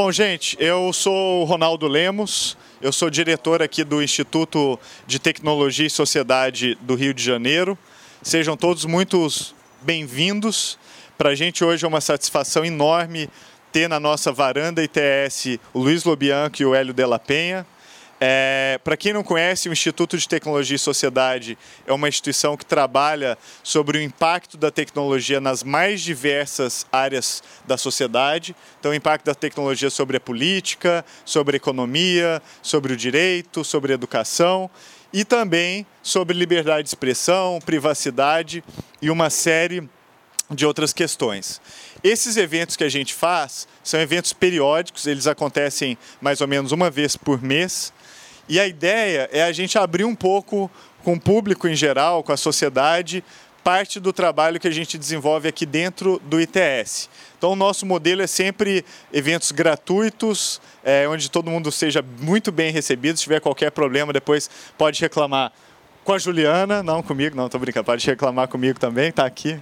Bom, gente, eu sou o Ronaldo Lemos, eu sou diretor aqui do Instituto de Tecnologia e Sociedade do Rio de Janeiro. Sejam todos muito bem-vindos. Para a gente hoje é uma satisfação enorme ter na nossa varanda ITS o Luiz Lobianco e o Hélio Della Penha. É, Para quem não conhece, o Instituto de Tecnologia e Sociedade é uma instituição que trabalha sobre o impacto da tecnologia nas mais diversas áreas da sociedade. Então, o impacto da tecnologia sobre a política, sobre a economia, sobre o direito, sobre a educação e também sobre liberdade de expressão, privacidade e uma série de outras questões. Esses eventos que a gente faz são eventos periódicos, eles acontecem mais ou menos uma vez por mês. E a ideia é a gente abrir um pouco com o público em geral, com a sociedade, parte do trabalho que a gente desenvolve aqui dentro do ITS. Então, o nosso modelo é sempre eventos gratuitos, é, onde todo mundo seja muito bem recebido. Se tiver qualquer problema, depois pode reclamar com a Juliana, não comigo, não, estou brincando, pode reclamar comigo também, está aqui.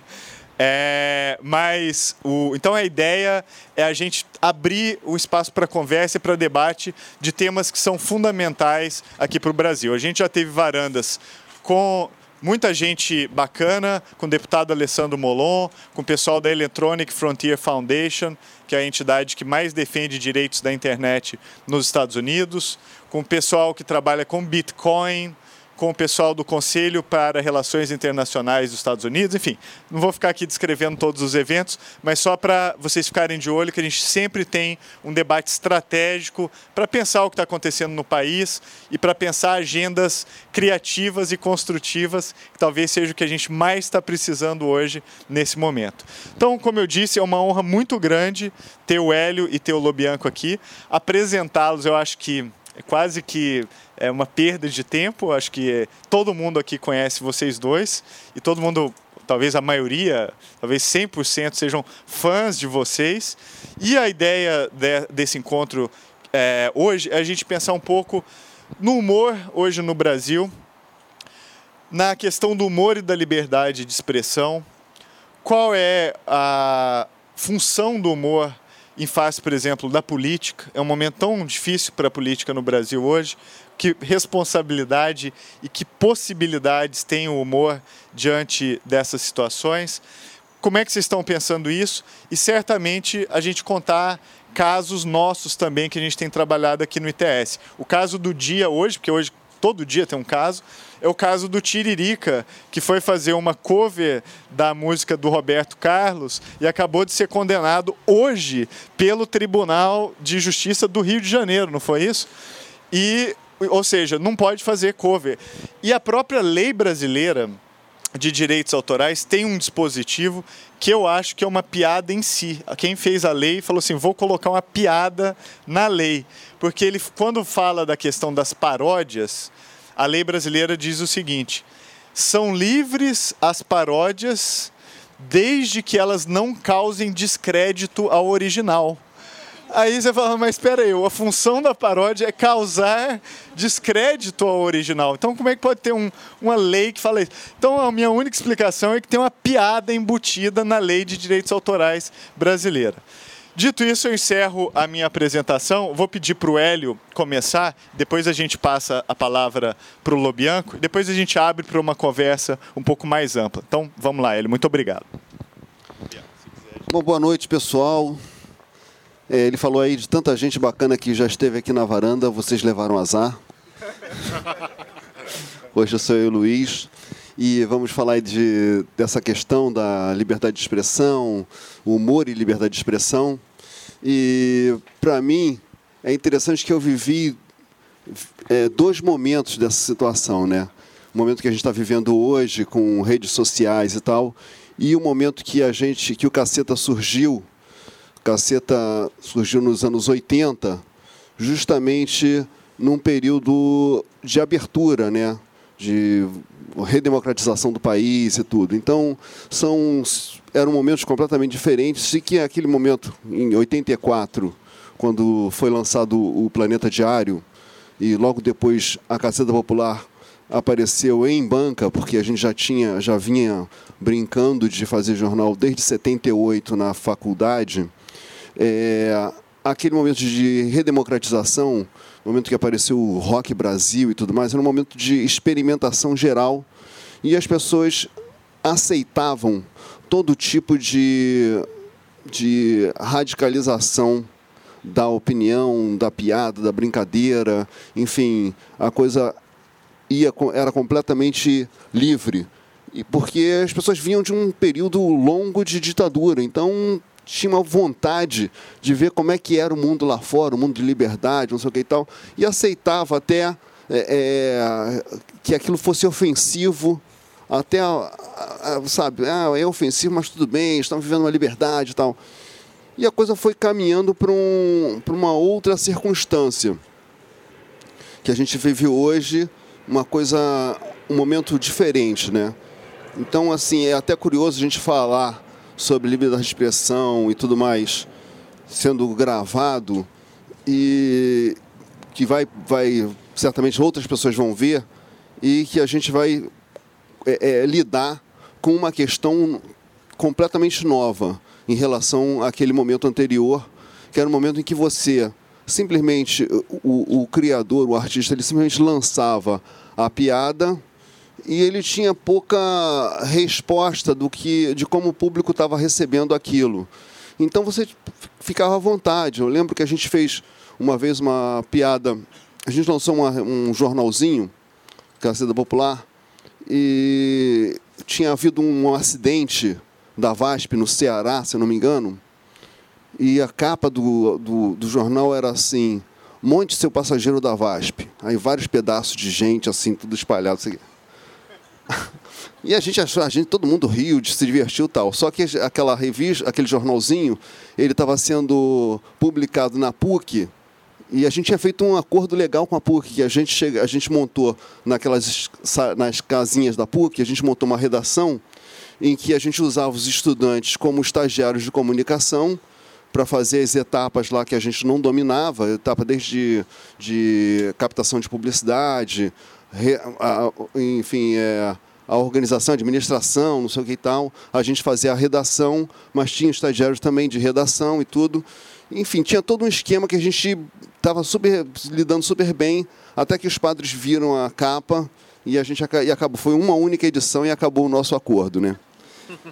É, mas o, então a ideia é a gente abrir o espaço para conversa e para debate de temas que são fundamentais aqui para o Brasil. A gente já teve varandas com muita gente bacana, com o deputado Alessandro Molon, com o pessoal da Electronic Frontier Foundation, que é a entidade que mais defende direitos da internet nos Estados Unidos, com o pessoal que trabalha com Bitcoin, com o pessoal do Conselho para Relações Internacionais dos Estados Unidos, enfim, não vou ficar aqui descrevendo todos os eventos, mas só para vocês ficarem de olho que a gente sempre tem um debate estratégico para pensar o que está acontecendo no país e para pensar agendas criativas e construtivas, que talvez seja o que a gente mais está precisando hoje nesse momento. Então, como eu disse, é uma honra muito grande ter o Hélio e ter o Lobianco aqui. Apresentá-los, eu acho que é quase que é uma perda de tempo. Acho que todo mundo aqui conhece vocês dois e todo mundo, talvez a maioria, talvez 100% sejam fãs de vocês. E a ideia de, desse encontro é, hoje é a gente pensar um pouco no humor hoje no Brasil, na questão do humor e da liberdade de expressão. Qual é a função do humor em face, por exemplo, da política. É um momento tão difícil para a política no Brasil hoje. Que responsabilidade e que possibilidades tem o humor diante dessas situações? Como é que vocês estão pensando isso? E certamente a gente contar casos nossos também que a gente tem trabalhado aqui no ITS. O caso do dia hoje, porque hoje todo dia tem um caso, é o caso do Tiririca, que foi fazer uma cover da música do Roberto Carlos e acabou de ser condenado hoje pelo Tribunal de Justiça do Rio de Janeiro, não foi isso? E, ou seja, não pode fazer cover. E a própria lei brasileira de direitos autorais tem um dispositivo que eu acho que é uma piada em si. Quem fez a lei falou assim: vou colocar uma piada na lei. Porque ele, quando fala da questão das paródias, a lei brasileira diz o seguinte: são livres as paródias desde que elas não causem descrédito ao original. Aí você fala, mas espera aí, a função da paródia é causar descrédito ao original. Então como é que pode ter um, uma lei que fala isso? Então a minha única explicação é que tem uma piada embutida na lei de direitos autorais brasileira. Dito isso, eu encerro a minha apresentação. Vou pedir para o Hélio começar, depois a gente passa a palavra para o Lobianco, depois a gente abre para uma conversa um pouco mais ampla. Então, vamos lá, Hélio. Muito obrigado. Bom, boa noite, pessoal. É, ele falou aí de tanta gente bacana que já esteve aqui na varanda, vocês levaram azar. Hoje eu sou eu, Luiz e vamos falar de, dessa questão da liberdade de expressão, humor e liberdade de expressão. E, para mim, é interessante que eu vivi é, dois momentos dessa situação, né? O momento que a gente está vivendo hoje com redes sociais e tal, e o momento que a gente, que o Caceta surgiu, Caceta surgiu nos anos 80, justamente num período de abertura, né? De redemocratização do país e tudo. Então, são, eram momentos completamente diferentes e que aquele momento, em 84, quando foi lançado o Planeta Diário, e logo depois a Caceta Popular apareceu em banca, porque a gente já tinha, já vinha brincando de fazer jornal desde 78 na faculdade, é, aquele momento de redemocratização, momento que apareceu o Rock Brasil e tudo mais, era um momento de experimentação geral e as pessoas aceitavam todo tipo de, de radicalização da opinião, da piada, da brincadeira, enfim, a coisa ia, era completamente livre. E porque as pessoas vinham de um período longo de ditadura, então tinha uma vontade de ver como é que era o mundo lá fora, o mundo de liberdade, não sei o que e tal, e aceitava até é, é, que aquilo fosse ofensivo, até, sabe, ah, é ofensivo, mas tudo bem, estamos vivendo uma liberdade e tal. E a coisa foi caminhando para um, uma outra circunstância, que a gente vive hoje, uma coisa, um momento diferente, né? Então, assim, é até curioso a gente falar sobre liberdade de expressão e tudo mais sendo gravado e que vai, vai certamente outras pessoas vão ver e que a gente vai é, é, lidar com uma questão completamente nova em relação àquele momento anterior, que era o momento em que você simplesmente o, o criador, o artista, ele simplesmente lançava a piada e ele tinha pouca resposta do que de como o público estava recebendo aquilo. Então você ficava à vontade. Eu lembro que a gente fez uma vez uma piada, a gente lançou uma, um jornalzinho, Caceta Popular, e tinha havido um acidente da VASP no Ceará, se eu não me engano, e a capa do, do, do jornal era assim: monte seu passageiro da VASP. Aí vários pedaços de gente, assim, tudo espalhado. Assim. E a gente achou, a gente, todo mundo riu, se divertiu tal. Só que aquela revista, aquele jornalzinho, ele estava sendo publicado na PUC e a gente tinha feito um acordo legal com a PUC, que a gente chega, a gente montou naquelas nas casinhas da PUC, a gente montou uma redação em que a gente usava os estudantes como estagiários de comunicação para fazer as etapas lá que a gente não dominava, etapa desde de captação de publicidade, enfim, é, a organização, a administração, não sei o que e tal. A gente fazia a redação, mas tinha estagiários também de redação e tudo. Enfim, tinha todo um esquema que a gente estava super lidando super bem, até que os padres viram a capa e a gente e acabou. Foi uma única edição e acabou o nosso acordo, né?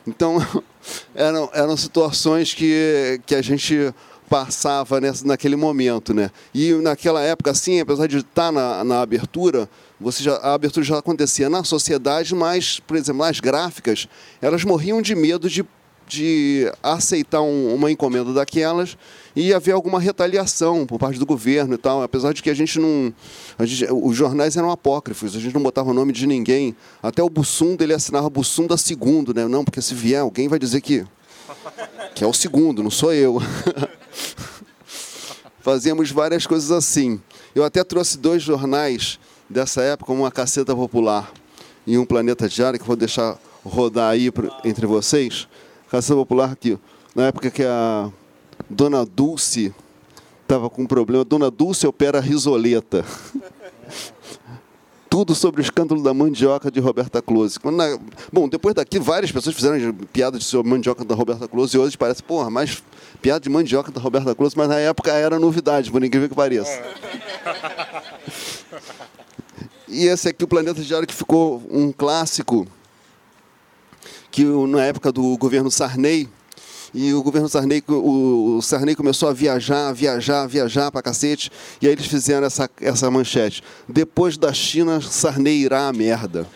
Então eram, eram situações que, que a gente passava nessa, naquele momento, né? E naquela época, assim, apesar de estar na, na abertura, você já, a abertura já acontecia na sociedade, mas, por exemplo, as gráficas, elas morriam de medo de, de aceitar um, uma encomenda daquelas e haver alguma retaliação por parte do governo e tal. Apesar de que a gente não. A gente, os jornais eram apócrifos, a gente não botava o nome de ninguém. Até o Bussunda ele assinava Bussunda segundo, né? Não, porque se vier alguém vai dizer que. Que é o segundo, não sou eu. Fazíamos várias coisas assim. Eu até trouxe dois jornais dessa época, uma Caceta Popular e um Planeta Diário, que vou deixar rodar aí entre vocês. Caceta Popular aqui, na época que a Dona Dulce estava com um problema. Dona Dulce opera risoleta. Tudo sobre o escândalo da mandioca de Roberta Close. Na... Bom, depois daqui, várias pessoas fizeram piada sobre mandioca da Roberta Close e hoje parece, porra, mais piada de mandioca da Roberta Close, mas na época era novidade, por incrível que pareça. E esse aqui, o Planeta Diário, que ficou um clássico, que na época do governo Sarney, e o governo Sarney, o, Sarney começou a viajar, viajar, viajar para cacete. E aí eles fizeram essa, essa manchete. Depois da China, Sarney irá a merda.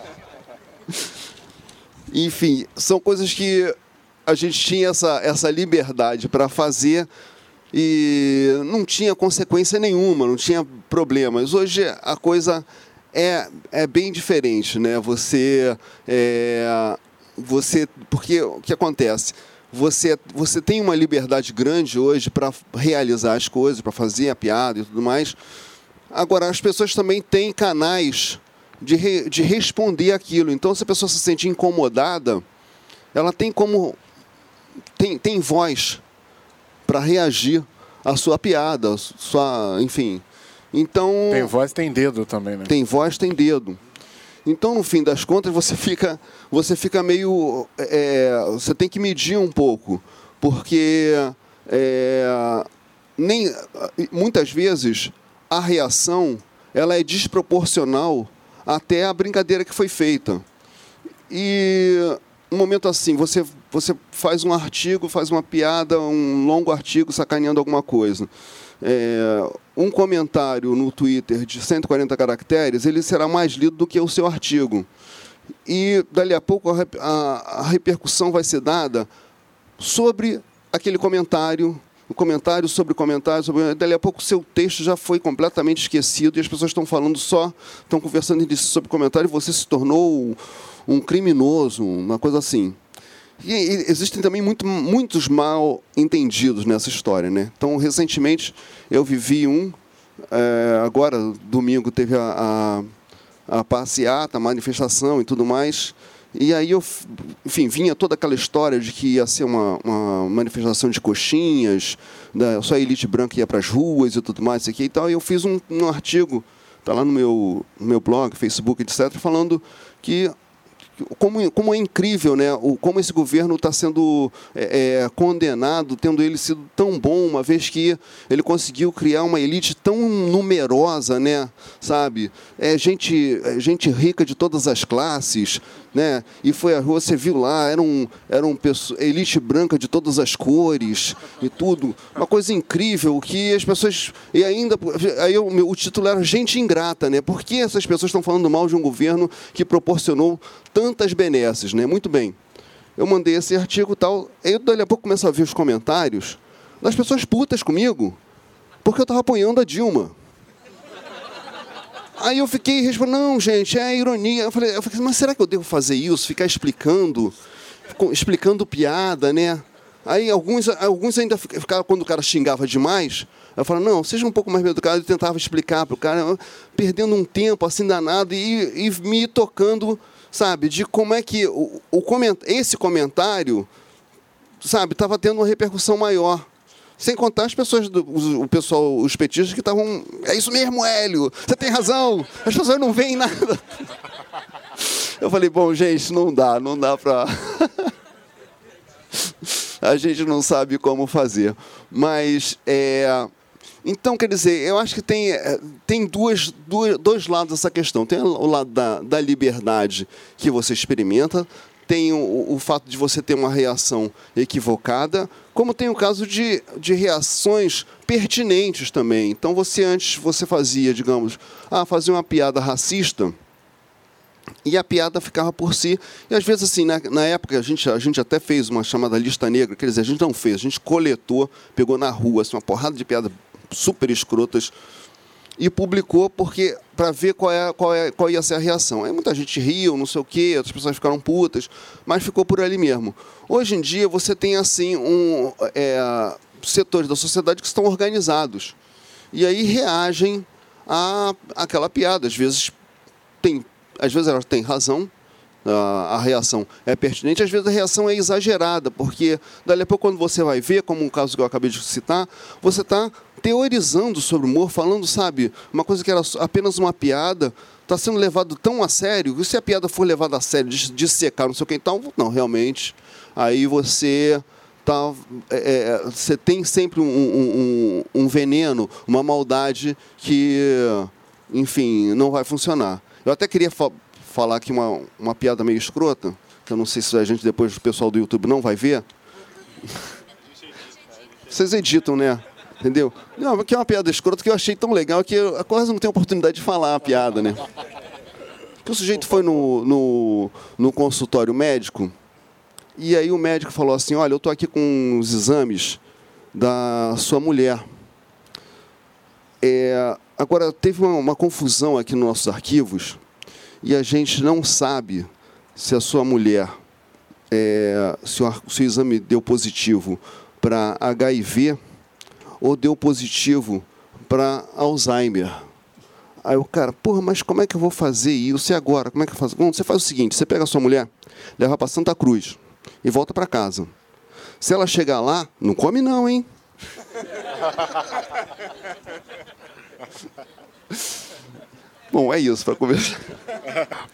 Enfim, são coisas que a gente tinha essa, essa liberdade para fazer e não tinha consequência nenhuma, não tinha problemas. Hoje a coisa é, é bem diferente, né? Você é, você porque o que acontece você você tem uma liberdade grande hoje para realizar as coisas para fazer a piada e tudo mais agora as pessoas também têm canais de, re, de responder aquilo então se a pessoa se sente incomodada ela tem como tem, tem voz para reagir à sua piada sua enfim então tem voz tem dedo também né tem voz tem dedo então, no fim das contas, você fica, você fica meio. É, você tem que medir um pouco, porque é, nem, muitas vezes a reação ela é desproporcional até a brincadeira que foi feita. E um momento assim, você, você faz um artigo, faz uma piada, um longo artigo sacaneando alguma coisa. É, um comentário no Twitter de 140 caracteres, ele será mais lido do que o seu artigo. E, dali a pouco, a, a, a repercussão vai ser dada sobre aquele comentário, o comentário sobre o comentário, sobre... dali a pouco o seu texto já foi completamente esquecido e as pessoas estão falando só, estão conversando sobre o comentário e você se tornou um criminoso, uma coisa assim. E, existem também muito, muitos mal entendidos nessa história. Né? Então, recentemente, eu vivi um, é, agora, domingo, teve a, a, a passeata, a manifestação e tudo mais. E aí eu, enfim, vinha toda aquela história de que ia ser uma, uma manifestação de coxinhas, da, só a elite branca ia para as ruas e tudo mais, isso aqui e tal. E eu fiz um, um artigo, está lá no meu, no meu blog, Facebook, etc., falando que como, como é incrível, né? O, como esse governo está sendo é, é, condenado, tendo ele sido tão bom, uma vez que ele conseguiu criar uma elite tão numerosa, né? Sabe? É gente, é gente rica de todas as classes, né? E foi a rua, você viu lá, era um, era um elite branca de todas as cores e tudo. Uma coisa incrível que as pessoas. E ainda. Aí o, o título era Gente Ingrata, né? Por que essas pessoas estão falando mal de um governo que proporcionou tantas benesses, né? Muito bem. Eu mandei esse artigo e tal. Aí dali a pouco começo a ver os comentários das pessoas putas comigo, porque eu estava apoiando a Dilma. Aí eu fiquei respondendo, não, gente, é ironia. Eu falei, eu falei, mas será que eu devo fazer isso? Ficar explicando, explicando piada, né? Aí alguns, alguns ainda ficavam, quando o cara xingava demais, eu falava, não, seja um pouco mais educado. e tentava explicar para o cara, perdendo um tempo assim danado e, e me tocando, sabe, de como é que o, o coment, esse comentário, sabe, estava tendo uma repercussão maior. Sem contar as pessoas, do, o pessoal, os petistas que estavam. É isso mesmo, Hélio, você tem razão, as pessoas não veem nada. Eu falei, bom, gente, não dá, não dá para. a gente não sabe como fazer. Mas, é... então, quer dizer, eu acho que tem, é, tem duas, duas, dois lados dessa questão. Tem o lado da, da liberdade que você experimenta, tem o, o, fato de você ter uma reação equivocada, como tem o caso de, de reações pertinentes também. Então você antes você fazia, digamos, ah, fazia uma piada racista e a piada ficava por si. E às vezes, assim, na, na, época, a gente, a gente até fez uma chamada lista negra, quer dizer, a gente não fez, a gente coletou, pegou na rua assim, uma porrada de piadas super escrotas e publicou porque para ver qual, é, qual, é, qual ia ser a reação. Aí muita gente riu, não sei o quê, outras pessoas ficaram putas, mas ficou por ali mesmo. Hoje em dia você tem assim um é, setores da sociedade que estão organizados e aí reagem a aquela piada. Às vezes tem, às vezes elas têm razão, a, a, reação é pertinente, às vezes a reação é exagerada, porque dali a pouco, quando você vai ver, como o caso que eu acabei de citar, você está teorizando sobre o humor, falando, sabe, uma coisa que era apenas uma piada, está sendo levado tão a sério, e se a piada for levada a sério, de, secar, não sei o que, então, não, realmente, aí você tá, é, é, você tem sempre um, um, um, veneno, uma maldade que, enfim, não vai funcionar. Eu até queria fa falar aqui uma, uma piada meio escrota, que eu não sei se a gente depois o pessoal do YouTube não vai ver. Vocês editam, né? Entendeu? Não, porque é uma piada escrota que eu achei tão legal que eu quase não tenho oportunidade de falar a piada, né? Que o sujeito foi no, no, no consultório médico e aí o médico falou assim, olha, eu estou aqui com os exames da sua mulher. É, agora, teve uma, uma confusão aqui nos nossos arquivos e a gente não sabe se a sua mulher, é, se, o, se o exame deu positivo para HIV ou deu positivo para Alzheimer. Aí o cara, porra, mas como é que eu vou fazer isso? E agora? Como é que eu faço? Bom, você faz o seguinte: você pega a sua mulher, leva para Santa Cruz e volta para casa. Se ela chegar lá, não come não, hein? Bom, é isso para conversar.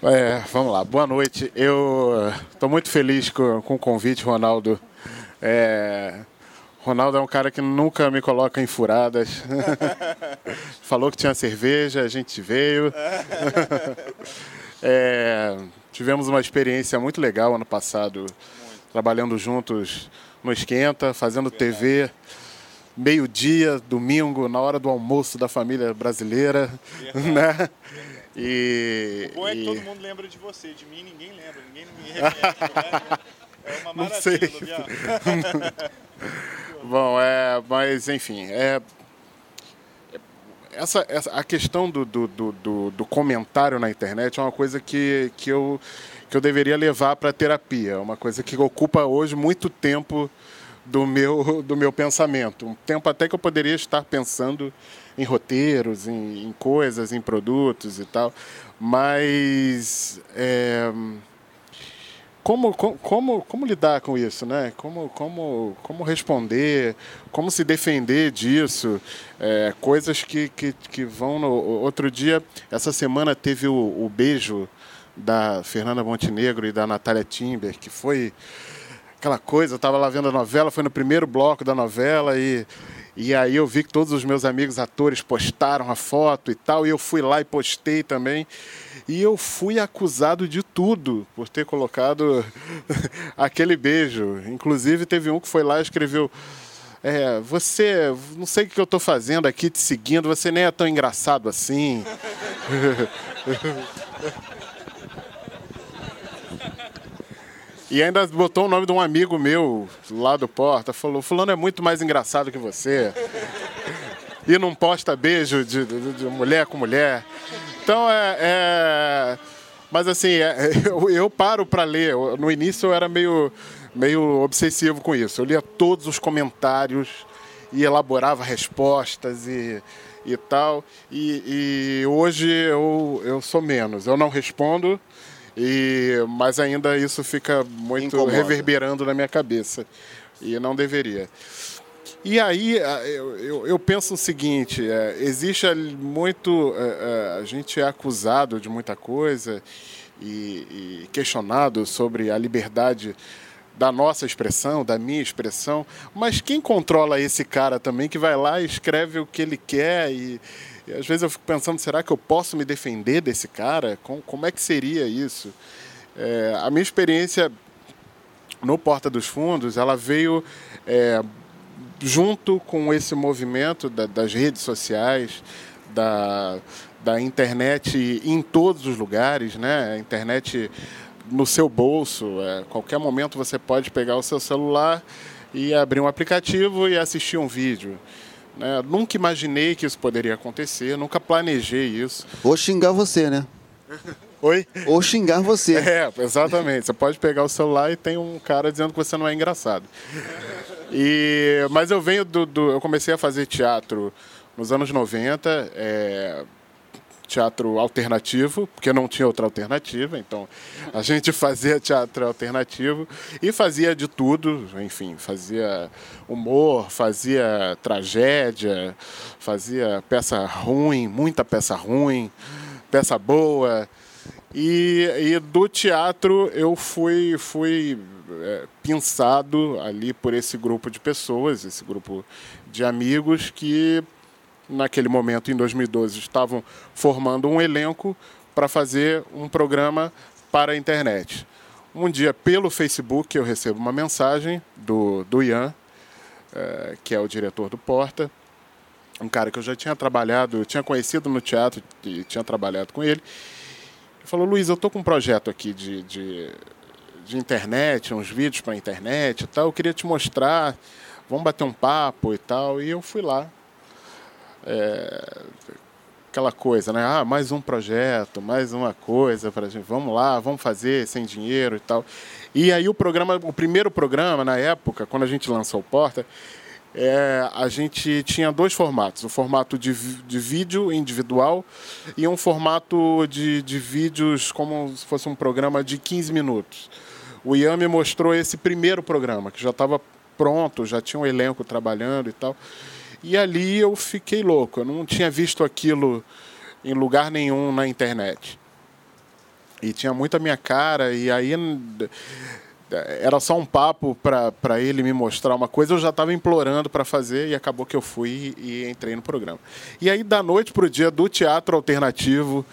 É, vamos lá. Boa noite. Eu estou muito feliz com, com o convite, Ronaldo. É, Ronaldo é um cara que nunca me coloca em furadas. Falou que tinha cerveja, a gente veio. é, tivemos uma experiência muito legal ano passado, muito. trabalhando juntos no Esquenta, fazendo Verdade. TV meio-dia, domingo, na hora do almoço da família brasileira. Verdade. Né? E, o bom é que e... todo mundo lembra de você, de mim ninguém lembra, ninguém me reconhece. É uma maravilha, Bom, é, mas enfim, é, essa, essa, a questão do, do, do, do, comentário na internet é uma coisa que, que, eu, que eu deveria levar para a terapia. É uma coisa que ocupa hoje muito tempo do meu, do meu pensamento. Um tempo até que eu poderia estar pensando em roteiros, em, em coisas, em produtos e tal. Mas. É, como, como, como lidar com isso, né? Como, como, como responder, como se defender disso, é, coisas que, que, que vão no... Outro dia, essa semana teve o, o beijo da Fernanda Montenegro e da Natália Timber, que foi aquela coisa, eu estava lá vendo a novela, foi no primeiro bloco da novela e e aí eu vi que todos os meus amigos atores postaram a foto e tal, e eu fui lá e postei também. E eu fui acusado de tudo por ter colocado aquele beijo. Inclusive teve um que foi lá e escreveu: é, você, não sei o que eu estou fazendo aqui te seguindo, você nem é tão engraçado assim. E ainda botou o nome de um amigo meu lá do Porta. Falou: Fulano é muito mais engraçado que você. E não posta beijo de, de, de mulher com mulher. Então é. é... Mas assim, é, eu, eu, paro para ler. No início eu era meio, meio obsessivo com isso. Eu lia todos os comentários e elaborava respostas e, e tal. E, e hoje eu, eu sou menos. Eu não respondo e, mas ainda isso fica muito Incomoda. reverberando na minha cabeça. E não deveria. E aí eu, eu, eu penso o seguinte, é, existe muito. É, é, a gente é acusado de muita coisa e, e questionado sobre a liberdade da nossa expressão, da minha expressão, mas quem controla esse cara também que vai lá e escreve o que ele quer e, e às vezes eu fico pensando, será que eu posso me defender desse cara? Com, como é que seria isso? É, a minha experiência no Porta dos Fundos, ela veio é, junto com esse movimento da, das redes sociais, da, da internet em todos os lugares, né? A internet no seu bolso. É, qualquer momento você pode pegar o seu celular e abrir um aplicativo e assistir um vídeo. Né? Nunca imaginei que isso poderia acontecer, nunca planejei isso. Ou xingar você, né? Oi? Ou xingar você. É, exatamente. Você pode pegar o celular e tem um cara dizendo que você não é engraçado. E, mas eu venho do, do Eu comecei a fazer teatro nos anos 90. É, teatro alternativo, porque não tinha outra alternativa, então a gente fazia teatro alternativo e fazia de tudo, enfim, fazia humor, fazia tragédia, fazia peça ruim, muita peça ruim, peça boa. E, e do teatro eu fui, fui é, pensado ali por esse grupo de pessoas, esse grupo de amigos que naquele momento, em 2012, estavam formando um elenco para fazer um programa para a internet. Um dia, pelo Facebook, eu recebo uma mensagem do, do Ian, é, que é o diretor do Porta, um cara que eu já tinha trabalhado, eu tinha conhecido no teatro e tinha trabalhado com ele. Falou: Luiz, eu estou com um projeto aqui de, de, de internet, uns vídeos para internet e tal, eu queria te mostrar, vamos bater um papo e tal. E eu fui lá, é, aquela coisa, né? Ah, mais um projeto, mais uma coisa para gente. Vamos lá, vamos fazer sem dinheiro e tal. E aí o programa, o primeiro programa na época, quando a gente lançou o Porta, é, a gente tinha dois formatos: o formato de, de vídeo individual e um formato de, de vídeos como se fosse um programa de 15 minutos. O Ian me mostrou esse primeiro programa, que já estava pronto, já tinha um elenco trabalhando e tal. E ali eu fiquei louco, eu não tinha visto aquilo em lugar nenhum na internet. E tinha muito a minha cara, e aí era só um papo para ele me mostrar uma coisa, eu já estava implorando para fazer e acabou que eu fui e entrei no programa. E aí, da noite para o dia do teatro alternativo,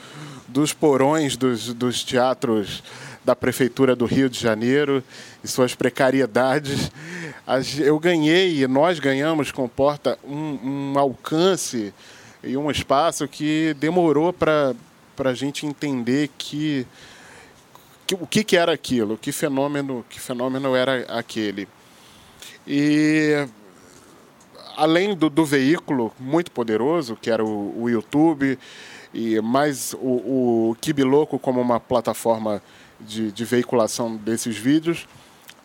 dos porões dos, dos teatros da Prefeitura do Rio de Janeiro e suas precariedades, eu ganhei, e nós ganhamos com Porta, um, um alcance e um espaço que demorou para a gente entender que que, o que, que era aquilo, que fenômeno, que fenômeno era aquele. E além do, do veículo muito poderoso, que era o, o YouTube, e mais o, o Kibiloco como uma plataforma de, de veiculação desses vídeos,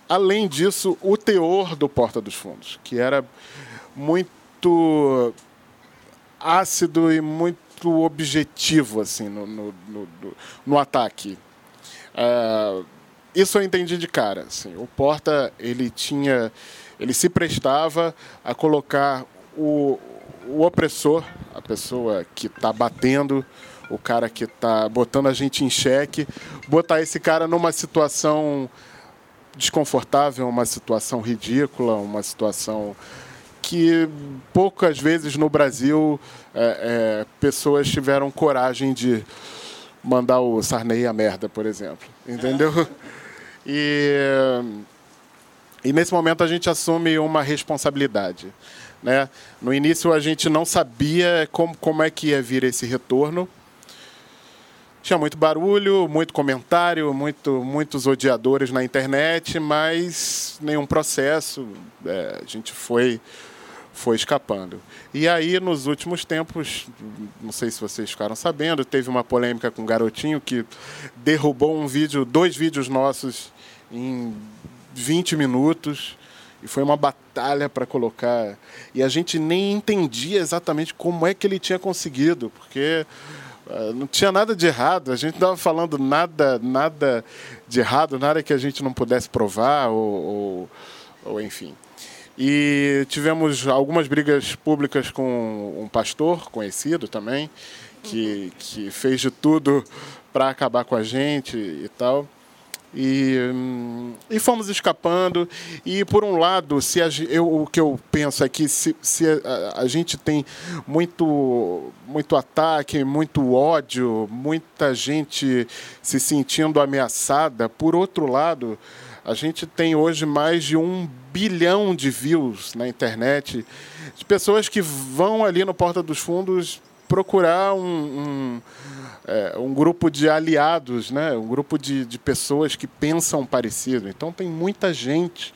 além disso, o teor do Porta dos Fundos, que era muito ácido e muito objetivo assim no, no, no, no ataque Uh, isso eu entendi de cara. Assim, o Porta ele tinha, ele se prestava a colocar o, o opressor, a pessoa que está batendo, o cara que está botando a gente em xeque, botar esse cara numa situação desconfortável, uma situação ridícula, uma situação que poucas vezes no Brasil é, é, pessoas tiveram coragem de mandar o Sarney a merda, por exemplo. Entendeu? E, e nesse momento a gente assume uma responsabilidade. Né? No início a gente não sabia como, como é que ia vir esse retorno. Tinha muito barulho, muito comentário, muito, muitos odiadores na internet, mas nenhum processo. É, a gente foi foi escapando. E aí, nos últimos tempos, não sei se vocês ficaram sabendo, teve uma polêmica com um garotinho que derrubou um vídeo, dois vídeos nossos em 20 minutos. E foi uma batalha para colocar. E a gente nem entendia exatamente como é que ele tinha conseguido, porque uh, não tinha nada de errado. A gente não estava falando nada, nada de errado, nada que a gente não pudesse provar, ou, ou, ou enfim. E tivemos algumas brigas públicas com um pastor conhecido também, que, que fez de tudo para acabar com a gente e tal. E, hum, e fomos escapando. E, por um lado, se a, eu, o que eu penso é que se, se a, a, gente tem muito, muito ataque, muito ódio, muita gente se sentindo ameaçada, por outro lado, a gente tem hoje mais de um bilhão de views na internet de pessoas que vão ali no Porta dos Fundos procurar um, um, é, um grupo de aliados, né? um grupo de, de pessoas que pensam parecido. Então tem muita gente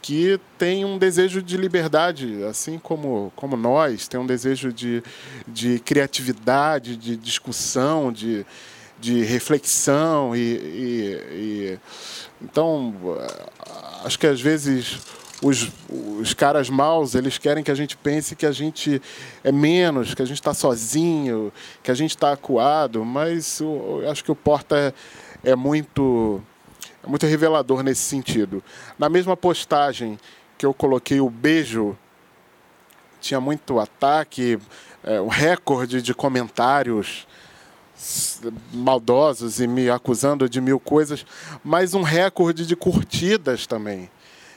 que tem um desejo de liberdade, assim como, como nós, tem um desejo de, de criatividade, de discussão, de, de reflexão e, e, e então, acho que às vezes os, os caras maus, eles querem que a gente pense que a gente é menos, que a gente está sozinho, que a gente está acuado, mas eu, acho que o Porta é, é muito, é muito revelador nesse sentido. Na mesma postagem que eu coloquei o beijo, tinha muito ataque, é, um recorde de comentários maldosos e me acusando de mil coisas, mas um recorde de curtidas também.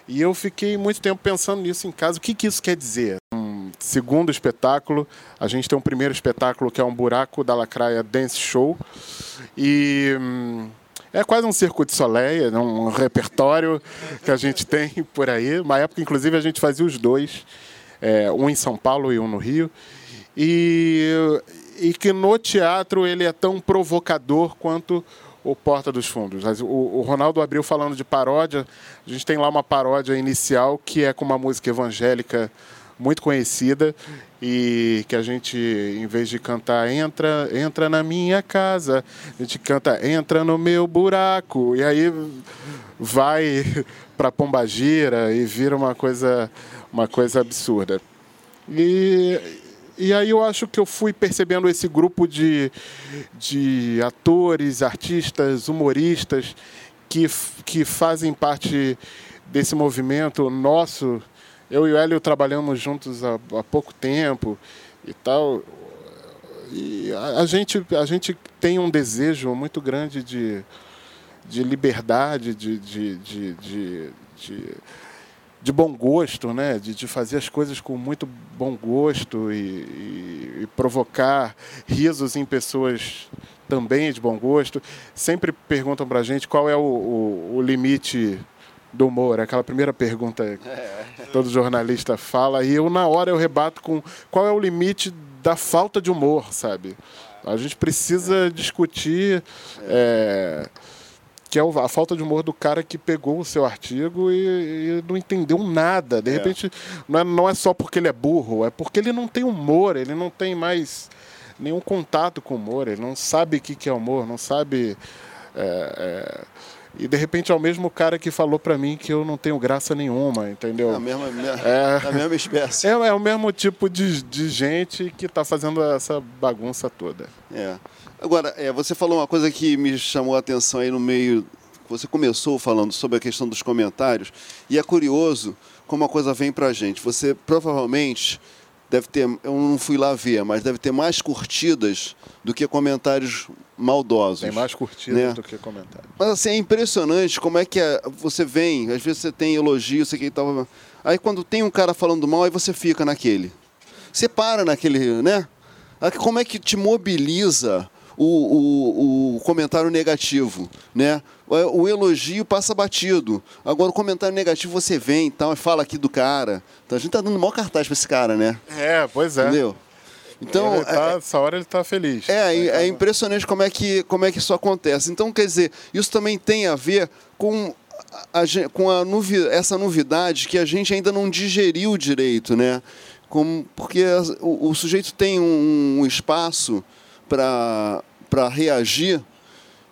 E eu fiquei muito tempo pensando nisso em casa. O que, que isso quer dizer? Um segundo espetáculo, a gente tem um primeiro espetáculo que é um Buraco da Lacraia Dance Show. E hum, é quase um circo de soleil, né? um repertório que a gente tem por aí. Uma época, inclusive, a gente fazia os dois, é, um em São Paulo e um no Rio. E, e que no teatro ele é tão provocador quanto o Porta dos Fundos. O, Ronaldo abriu falando de paródia. A gente tem lá uma paródia inicial que é com uma música evangélica muito conhecida e que a gente, em vez de cantar entra, entra na minha casa, a gente canta entra no meu buraco e aí vai para Pombagira e vira uma coisa, uma coisa absurda. E e aí eu acho que eu fui percebendo esse grupo de, de atores, artistas, humoristas que, que fazem parte desse movimento nosso. Eu e o Hélio trabalhamos juntos há, há pouco tempo e tal. E a, a, gente, a gente tem um desejo muito grande de, de liberdade, de, de, de, de, de, bom gosto, né? de, de fazer as coisas com muito bom gosto e, e, e provocar risos em pessoas também de bom gosto. Sempre perguntam para a gente qual é o, o, o limite do humor, aquela primeira pergunta que todo jornalista fala, e eu na hora eu rebato com qual é o limite da falta de humor, sabe? A gente precisa discutir é, que é a falta de humor do cara que pegou o seu artigo e, e não entendeu nada. De é. repente, não é, não é só porque ele é burro, é porque ele não tem humor, ele não tem mais nenhum contato com humor, ele não sabe o que é humor, não sabe. É, é e de repente é o mesmo cara que falou para mim que eu não tenho graça nenhuma, entendeu? A mesma, é, a mesma espécie. É, é, o mesmo tipo de, de gente que está fazendo essa bagunça toda. É. Agora, é, você falou uma coisa que me chamou a atenção aí no meio. Você começou falando sobre a questão dos comentários, e é curioso como a coisa vem para a gente. Você provavelmente deve ter, eu não fui lá ver, mas deve ter mais curtidas do que comentários maldosos. Tem mais curtidas né? do que comentários. Mas assim, é impressionante como é que é, você vem, às vezes você tem elogio, você que tal. Aí quando tem um cara falando mal, aí você fica naquele. Você para naquele, né? Como é que te mobiliza o, o, o comentário negativo, né? O elogio passa batido. Agora o comentário negativo você vem e tal, e fala aqui do cara. Então a gente tá dando maior cartaz para esse cara, né? É, pois é. Entendeu? Então, tá, é, essa hora ele está feliz. É, é, é impressionante como é, que, como é que isso acontece. Então, quer dizer, isso também tem a ver com a, com a novi, essa novidade que a gente ainda não digeriu direito, né? Como, porque o, o sujeito tem um, um espaço para reagir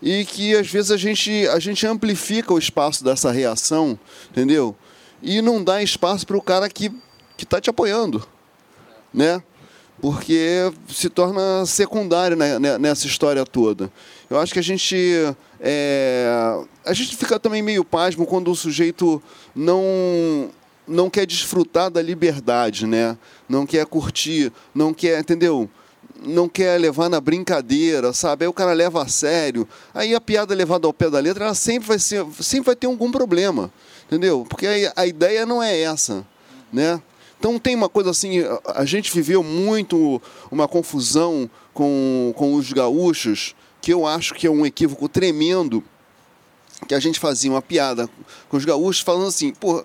e que às vezes a gente, a gente amplifica o espaço dessa reação, entendeu? E não dá espaço para o cara que está te apoiando, né? Porque se torna secundário nessa história toda. Eu acho que a gente é, a gente fica também meio pasmo quando o sujeito não não quer desfrutar da liberdade, né? Não quer curtir, não quer, entendeu? Não quer levar na brincadeira, sabe? Aí o cara leva a sério. Aí a piada levada ao pé da letra, ela sempre vai, ser, sempre vai ter algum problema, entendeu? Porque a, a ideia não é essa, né? Então tem uma coisa assim, a gente viveu muito uma confusão com, com os gaúchos, que eu acho que é um equívoco tremendo, que a gente fazia uma piada com os gaúchos falando assim, pô,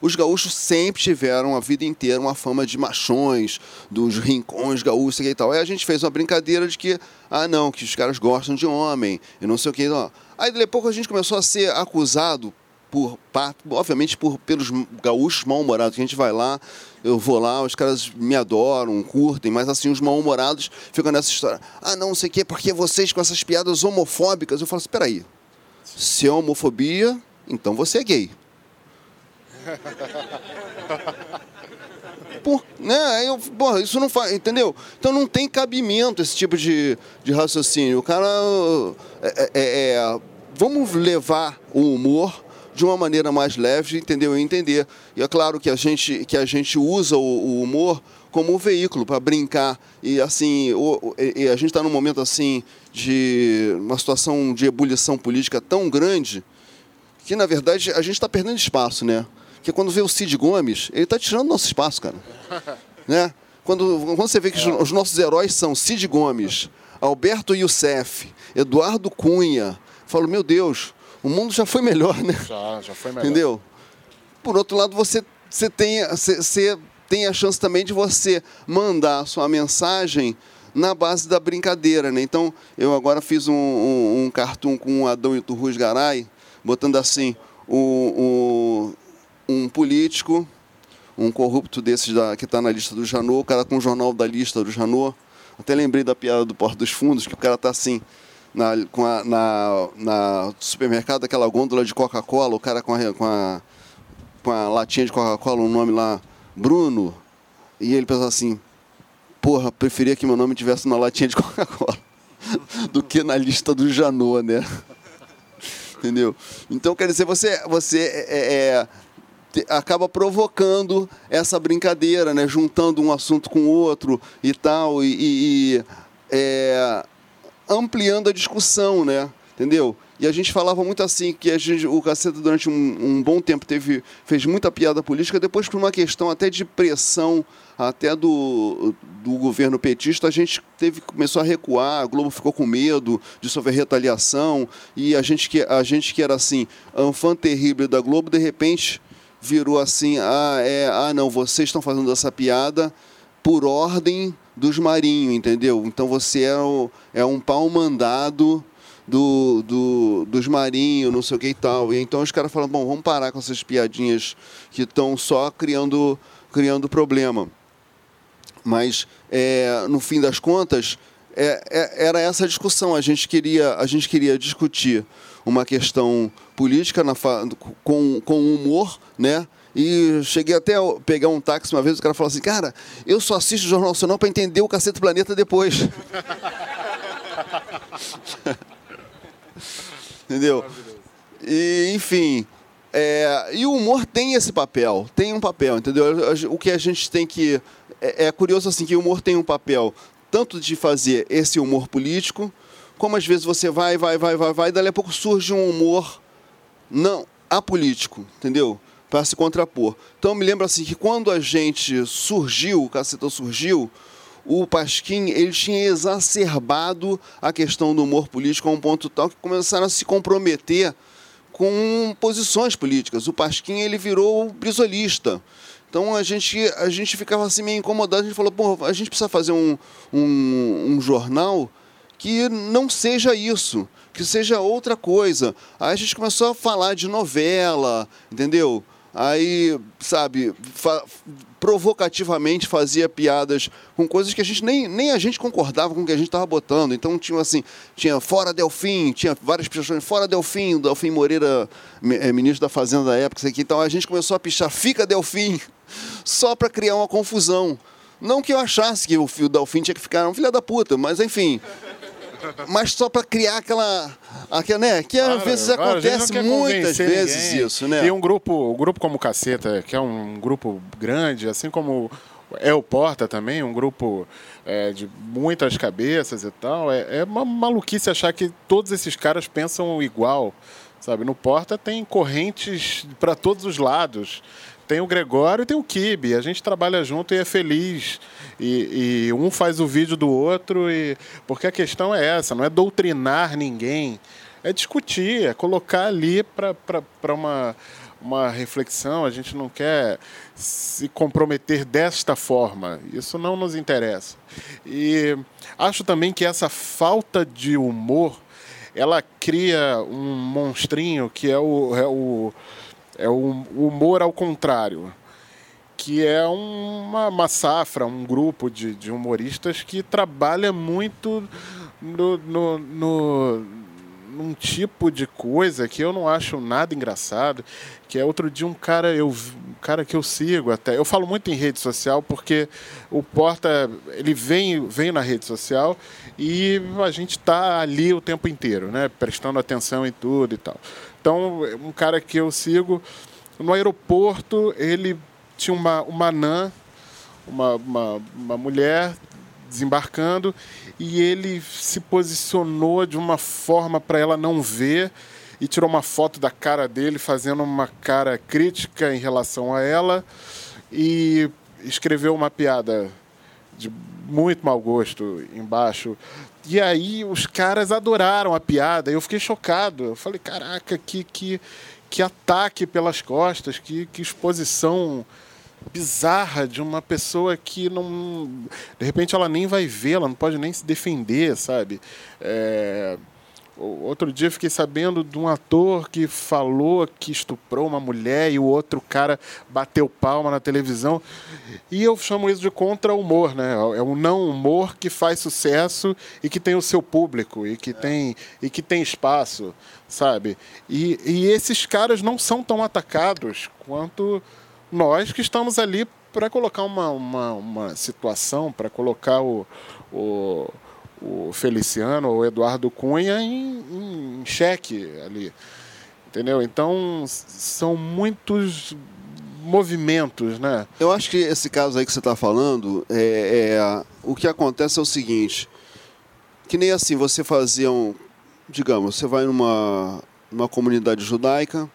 os gaúchos sempre tiveram a vida inteira uma fama de machões, dos rincões gaúchos e tal. Aí a gente fez uma brincadeira de que, ah, não, que os caras gostam de homem e não sei o que. Aí depois a gente começou a ser acusado por, obviamente, por, pelos gaúchos mal-humorados. A gente vai lá, eu vou lá, os caras me adoram, curtem, mas assim, os mal-humorados ficam nessa história. Ah, não, não sei o que, porque vocês com essas piadas homofóbicas. Eu falo assim, peraí, se é homofobia, então você é gay. Por, né? Eu, porra, isso não faz, entendeu? Então não tem cabimento esse tipo de, de raciocínio. O cara. É, é, é, vamos levar o humor de uma maneira mais leve, entendeu? E entender. E é claro que a gente, que a gente usa o, o humor como um veículo para brincar. E assim, o, e a gente está num momento assim de uma situação de ebulição política tão grande que, na verdade, a gente está perdendo espaço, né? Que quando vê o Cid Gomes, ele está tirando nosso espaço, cara. né? Quando, quando você vê que os, os nossos heróis são Cid Gomes, Alberto Youssef, Eduardo Cunha, falo, meu Deus, o mundo já foi melhor, né? Já, já foi melhor. Entendeu? Por outro lado, você, você, tem, você, você tem a chance também de você mandar a sua mensagem na base da brincadeira, né? Então, eu agora fiz um, um, um cartoon com o Adão e Turrus Garay, botando assim, o, o um político, um corrupto desses da, que está na lista do Janot, o cara com o jornal da lista do Janot. Até lembrei da piada do Porto dos Fundos, que o cara está assim, na, com a, na, na supermercado, aquela gôndola de Coca-Cola, o cara com a, com a, com a latinha de Coca-Cola, um nome lá, Bruno. E ele pensa assim, porra, preferia que meu nome tivesse na latinha de Coca-Cola do que na lista do Janot, né? Entendeu? Então, quer dizer, você, você é, é acaba provocando essa brincadeira, né? juntando um assunto com o outro e tal, e, e é, ampliando a discussão, né? entendeu? E a gente falava muito assim, que gente, o Caceta durante um, um, bom tempo teve, fez muita piada política, depois por uma questão até de pressão até do, do governo petista, a gente teve, começou a recuar, a Globo ficou com medo de sofrer retaliação, e a gente que, a gente que era assim, fã terrível da Globo, de repente virou assim, ah, é, ah não, vocês estão fazendo essa piada por ordem dos marinhos, entendeu? Então você é, o, é um pau mandado do, do, dos marinhos, não sei o que e tal. E então os caras falam, bom, vamos parar com essas piadinhas que estão só criando, criando problema. Mas, é, no fim das contas, é, é, era essa a discussão. A gente queria, a gente queria discutir uma questão política na, com, com humor, né? E cheguei até a pegar um táxi uma vez, o cara falou assim, cara, eu só assisto o Jornal Nacional para entender o Cacete Planeta depois. Entendeu? E, enfim. É, e o humor tem esse papel, tem um papel, entendeu? O que a gente tem que. É, é curioso assim que o humor tem um papel tanto de fazer esse humor político, como às vezes você vai, vai, vai, vai, vai, e dali a pouco surge um humor não apolítico, entendeu? Para se contrapor. Então me lembro assim que quando a gente surgiu, o Cacetão surgiu, o Pasquim ele tinha exacerbado a questão do humor político a um ponto tal que começaram a se comprometer com posições políticas. O Pasquim ele virou brisolista. Então a gente, a gente ficava assim meio incomodado, a gente falou, pô, a gente precisa fazer um, um, um jornal que não seja isso, que seja outra coisa. Aí a gente começou a falar de novela, entendeu? Aí, sabe, provocativamente fazia piadas com coisas que a gente nem, nem a gente concordava com o que a gente estava botando. Então tinha assim, tinha fora Delfim, tinha várias pichações, fora Delfim, Delfim Moreira, é, ministro da Fazenda da época, aqui. Então a gente começou a pichar fica Delfim, só para criar uma confusão. Não que eu achasse que o Delfim tinha que ficar um filho da puta, mas enfim mas só para criar aquela, aquela, né? Que às vezes acontece muitas vezes ninguém. isso, né? E um grupo, um grupo como Caceta, que é um grupo grande, assim como é o Porta também, um grupo é, de muitas cabeças e tal, é, é uma maluquice achar que todos esses caras pensam igual, sabe? No Porta tem correntes para todos os lados. Tem o Gregório e tem o Kibe. A gente trabalha junto e é feliz. E, e, um faz o vídeo do outro. E... Porque a questão é essa: não é doutrinar ninguém. É discutir, é colocar ali para uma, uma reflexão. A gente não quer se comprometer desta forma. Isso não nos interessa. E acho também que essa falta de humor ela cria um monstrinho que é o, é o é o humor ao contrário, que é uma, uma safra, um grupo de, de humoristas que trabalha muito no, no, no, num tipo de coisa que eu não acho nada engraçado, que é outro dia um cara, eu, um cara que eu sigo até. Eu falo muito em rede social porque o Porta, ele vem, vem na rede social e a gente está ali o tempo inteiro, né? Prestando atenção em tudo e tal. Então, um cara que eu sigo, no aeroporto, ele tinha uma, uma anã, uma, uma, uma mulher desembarcando, e ele se posicionou de uma forma para ela não ver e tirou uma foto da cara dele fazendo uma cara crítica em relação a ela e escreveu uma piada de muito mau gosto embaixo e aí os caras adoraram a piada. Eu fiquei chocado. Eu falei, caraca, que, que, que ataque pelas costas, que, que exposição bizarra de uma pessoa que não. De repente ela nem vai ver, ela não pode nem se defender, sabe? É Outro dia fiquei sabendo de um ator que falou que estuprou uma mulher e o outro cara bateu palma na televisão. E eu chamo isso de contra-humor, né? É um não-humor que faz sucesso e que tem o seu público e que, é. tem, e que tem espaço, sabe? E, e esses caras não são tão atacados quanto nós que estamos ali para colocar uma, uma, uma situação, para colocar o, o o Feliciano ou Eduardo Cunha em, em xeque ali. Entendeu? Então, são muitos movimentos, né? Eu acho que esse caso aí que você está falando, é, é, o que acontece é o seguinte, que nem assim, você fazia um, digamos, você vai numa, numa comunidade judaica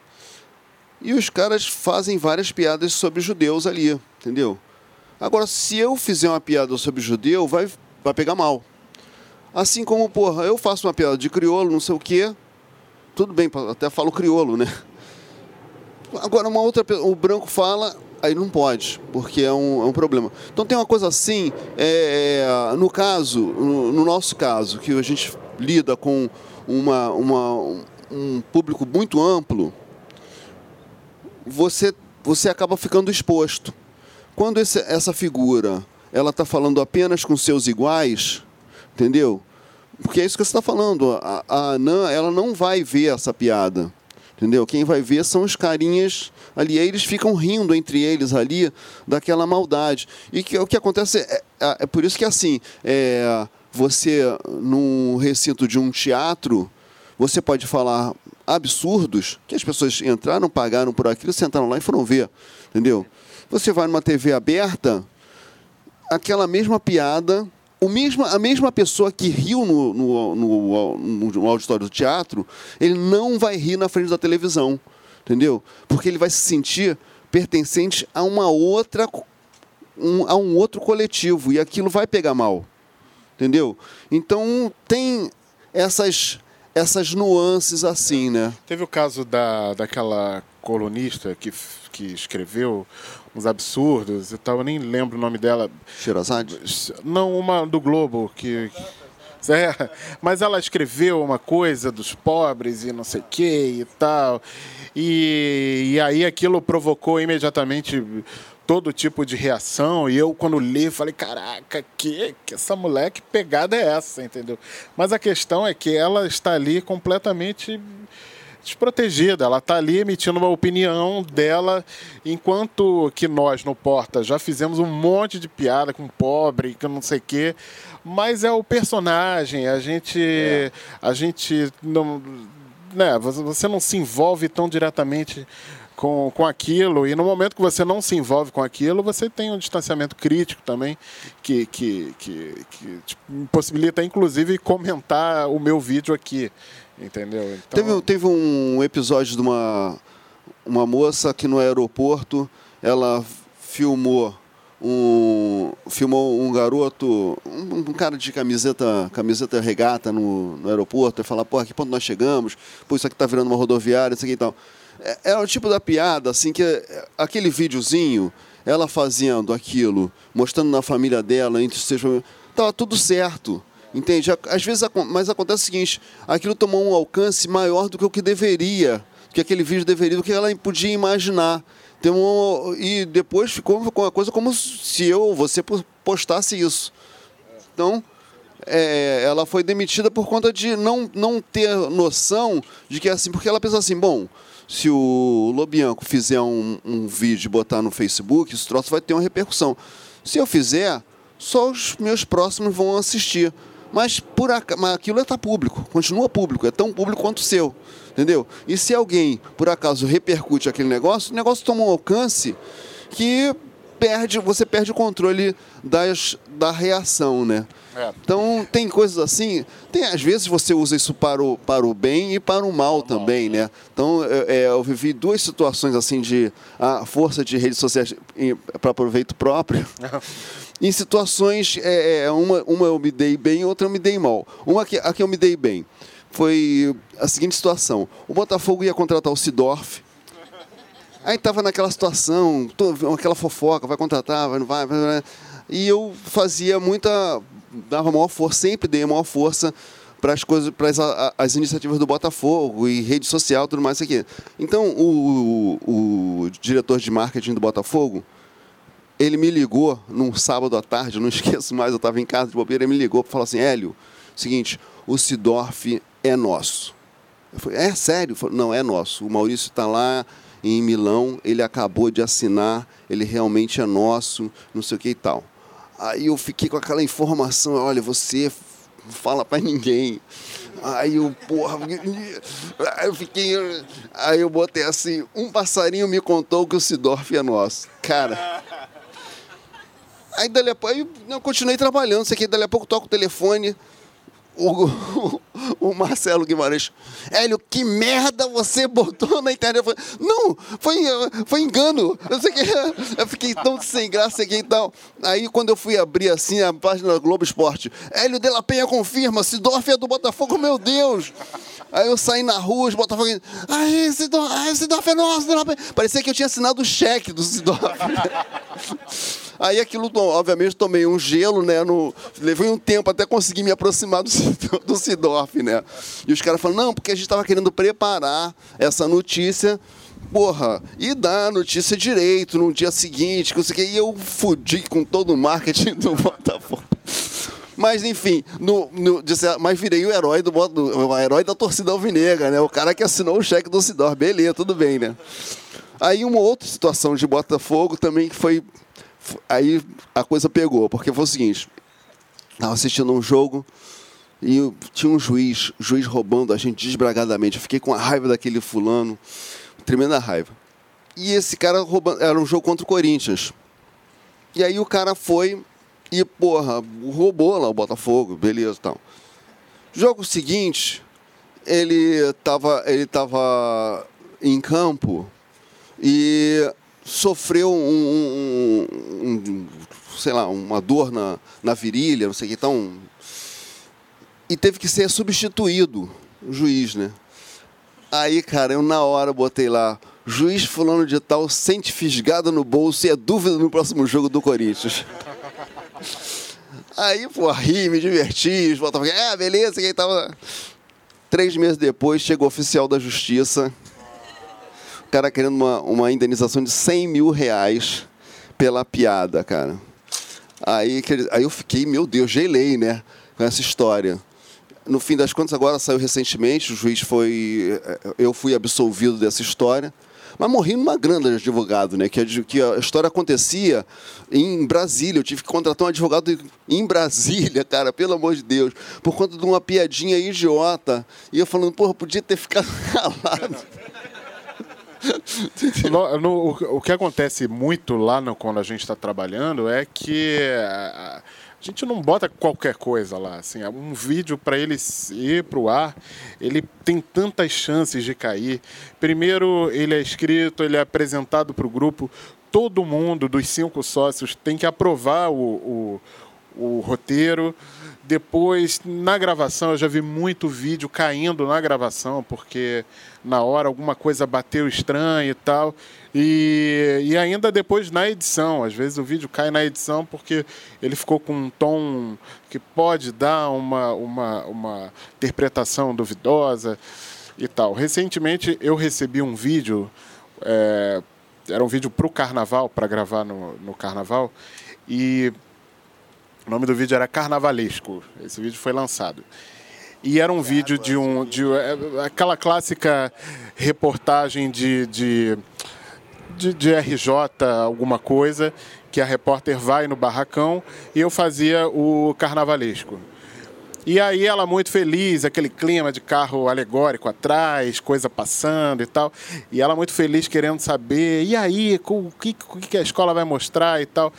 e os caras fazem várias piadas sobre judeus ali, entendeu? Agora, se eu fizer uma piada sobre judeu, vai, vai pegar mal. Assim como, porra, eu faço uma piada de crioulo, não sei o quê. Tudo bem, até falo crioulo, né? Agora, uma outra o branco fala, aí não pode, porque é um, é um problema. Então tem uma coisa assim, é, é, no caso, no, no, nosso caso, que a gente lida com uma, uma, um público muito amplo, você, você acaba ficando exposto. Quando esse, essa figura ela está falando apenas com seus iguais, entendeu? Porque é isso que você está falando. A, a Anã, ela não vai ver essa piada. Entendeu? Quem vai ver são os carinhas ali. Aí eles ficam rindo entre eles ali daquela maldade. E que, o que acontece é, é, é por isso que assim, é, você num recinto de um teatro, você pode falar absurdos que as pessoas entraram, pagaram por aquilo, sentaram lá e foram ver. Entendeu? Você vai numa TV aberta, aquela mesma piada o mesmo, a mesma pessoa que riu no, no, no, no, auditório do teatro, ele não vai rir na frente da televisão, entendeu? Porque ele vai se sentir pertencente a uma outra, um, a um outro coletivo e aquilo vai pegar mal, entendeu? Então tem essas essas nuances assim, né? Teve o caso da, daquela colunista que, que escreveu uns absurdos e tal, eu nem lembro o nome dela. Sherazade? Não, uma do Globo, que... É, mas ela escreveu uma coisa dos pobres e não sei o que e tal. E, e aí aquilo provocou imediatamente todo tipo de reação. E eu, quando li, falei: caraca, que, que essa moleque pegada é essa, entendeu? Mas a questão é que ela está ali completamente desprotegida. Ela está ali emitindo uma opinião dela, enquanto que nós no Porta já fizemos um monte de piada com pobre, que não sei o quê. Mas é o personagem, a gente, é. a gente não, né, você não se envolve tão diretamente com, com aquilo, e no momento que você não se envolve com aquilo, você tem um distanciamento crítico também, que, que, que, que possibilita, inclusive, comentar o meu vídeo aqui. Entendeu? Então... Teve, teve um episódio de uma, uma moça que no aeroporto ela filmou um filmou um garoto, um, um, cara de camiseta, camiseta regata no, no aeroporto, e falar, pô, que ponto nós chegamos? Pô, isso aqui tá virando uma rodoviária, isso aqui e tal. É, é o tipo da piada, assim, que aquele videozinho, ela fazendo aquilo, mostrando na família dela, entre seus tava tudo certo. Entende? Às vezes, mas acontece o seguinte: aquilo tomou um alcance maior do que o que deveria, do que aquele vídeo deveria, do que ela podia imaginar. E depois ficou uma coisa como se eu ou você postasse isso. Então, é, ela foi demitida por conta de não, não ter noção de que é assim, porque ela pensa assim, bom, se o Lobianco fizer um, um vídeo e botar no Facebook, esse troço vai ter uma repercussão. Se eu fizer, só os meus próximos vão assistir. Mas, por ac... mas aquilo está público, continua público, é tão público quanto o seu. Entendeu? E se alguém, por acaso, repercute aquele negócio, o negócio toma um alcance que perde, você perde o controle das, da reação, né? É. Então tem coisas assim, tem às vezes você usa isso para o, para o bem e para o mal também, né? Então é, eu vivi duas situações assim de a força de redes sociais para proveito próprio. em situações, é, é, uma, uma eu me dei bem, outra eu me dei mal. Uma que, a que eu me dei bem foi a seguinte situação: o Botafogo ia contratar o Sidorf. Aí estava naquela situação, aquela fofoca, vai contratar, vai, não vai, vai, vai. E eu fazia muita. Dava maior força, sempre dei maior força para as coisas, para as, as, iniciativas do Botafogo e rede social, tudo mais aqui. Então, o, o, o diretor de marketing do Botafogo, ele me ligou num sábado à tarde, não esqueço mais, eu estava em casa de bobeira, ele me ligou para falar assim, Hélio, seguinte, o Sidorf é nosso. Eu falei, é sério? Falei, não, é nosso. O Maurício está lá em Milão, ele acabou de assinar, ele realmente é nosso, não sei o que e tal. Aí eu fiquei com aquela informação, olha, você não fala para ninguém. Aí eu, porra, eu fiquei. Aí eu botei assim, um passarinho me contou que o Sidorf é nosso. Cara, Aí dali a pouco, eu continuei trabalhando, sei que dali a pouco toco o telefone, o, o, Marcelo Guimarães, Hélio, que merda você botou na internet? Falei, não, foi, foi engano. Eu, sei que, eu fiquei tão sem graça aqui e tal. Aí quando eu fui abrir assim a página da Globo Esporte, Hélio de la Penha confirma, Sidorf é do Botafogo, meu Deus. Aí eu saí na rua, os Botafogo. Ai, Sidorf, ai, Sidorf é nosso. Parecia que eu tinha assinado o cheque do Sidorf. Aí aquilo, obviamente, tomei um gelo, né? No, levei um tempo até conseguir me aproximar do, do Sidorf, né? E os caras falam, não, porque a gente estava querendo preparar essa notícia porra, e dar a notícia direito no dia seguinte, que eu e eu fudi com todo o marketing do Botafogo. Mas enfim, no, no, mas virei o herói do o herói da torcida alvinegra, né? O cara que assinou o cheque do Sidor. Beleza, tudo bem, né? Aí uma outra situação de Botafogo também que foi. Aí a coisa pegou, porque foi o seguinte: estava assistindo um jogo e tinha um juiz, juiz roubando a gente desbragadamente. Eu fiquei com a raiva daquele fulano, tremenda raiva. E esse cara roubando, era um jogo contra o Corinthians. E aí o cara foi e, porra, roubou lá o Botafogo, beleza e tal. Jogo seguinte, ele estava ele tava em campo e sofreu um, um, um, sei lá, uma dor na, na virilha, não sei o que, então. E teve que ser substituído o juiz, né? Aí, cara, eu na hora botei lá, juiz fulano de tal sente fisgada no bolso e é dúvida no próximo jogo do Corinthians. Aí, pô, ri, me diverti, os Botafogo, é, beleza, quem tava... Três meses depois, chegou o oficial da justiça, cara querendo uma, uma indenização de 100 mil reais pela piada, cara. Aí, aí eu fiquei, meu Deus, gelei, né, com essa história. No fim das contas, agora saiu recentemente, o juiz foi... Eu fui absolvido dessa história. Mas morri numa grana de advogado, né? Que a, que a história acontecia em Brasília. Eu tive que contratar um advogado em Brasília, cara, pelo amor de Deus, por conta de uma piadinha idiota. E eu falando, porra, podia ter ficado calado. No, no, o que acontece muito lá no, quando a gente está trabalhando é que a, a gente não bota qualquer coisa lá. Assim, um vídeo para ele ir para o ar, ele tem tantas chances de cair. Primeiro, ele é escrito, ele é apresentado para o grupo. Todo mundo dos cinco sócios tem que aprovar o, o, o roteiro. Depois, na gravação, eu já vi muito vídeo caindo na gravação, porque na hora alguma coisa bateu estranho e tal. E, e ainda depois na edição, às vezes o vídeo cai na edição porque ele ficou com um tom que pode dar uma, uma, uma interpretação duvidosa e tal. Recentemente eu recebi um vídeo, é, era um vídeo para o carnaval, para gravar no, no carnaval, e o nome do vídeo era Carnavalesco. Esse vídeo foi lançado. E era um vídeo de um. De, é, aquela clássica reportagem de, de de, de RJ, alguma coisa, que a repórter vai no barracão e eu fazia o carnavalesco. E aí ela muito feliz, aquele clima de carro alegórico atrás, coisa passando e tal. E ela muito feliz querendo saber, e aí, o que, o que a escola vai mostrar e tal.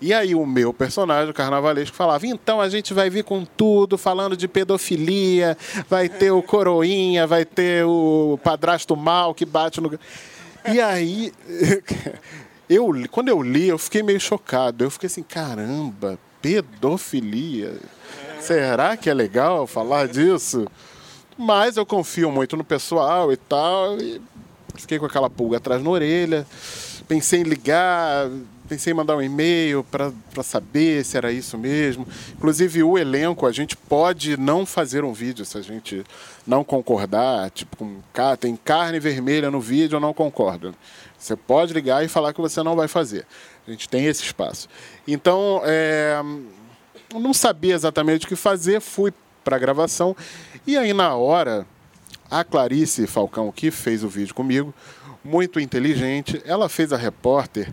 E aí o meu personagem, o carnavalesco, falava, então a gente vai vir com tudo, falando de pedofilia, vai ter o coroinha, vai ter o padrasto mal que bate no... E aí, eu, quando eu li, eu fiquei meio chocado. Eu fiquei assim, caramba, pedofilia. Será que é legal falar disso? Mas eu confio muito no pessoal e tal. E fiquei com aquela pulga atrás na orelha. Pensei em ligar, pensei em mandar um e-mail para saber se era isso mesmo. Inclusive, o elenco, a gente pode não fazer um vídeo se a gente não concordar. Tipo, com, tem carne vermelha no vídeo, eu não concordo. Você pode ligar e falar que você não vai fazer. A gente tem esse espaço. Então, é, eu não sabia exatamente o que fazer, fui para a gravação. E aí, na hora, a Clarice Falcão, que fez o vídeo comigo, muito inteligente, ela fez a repórter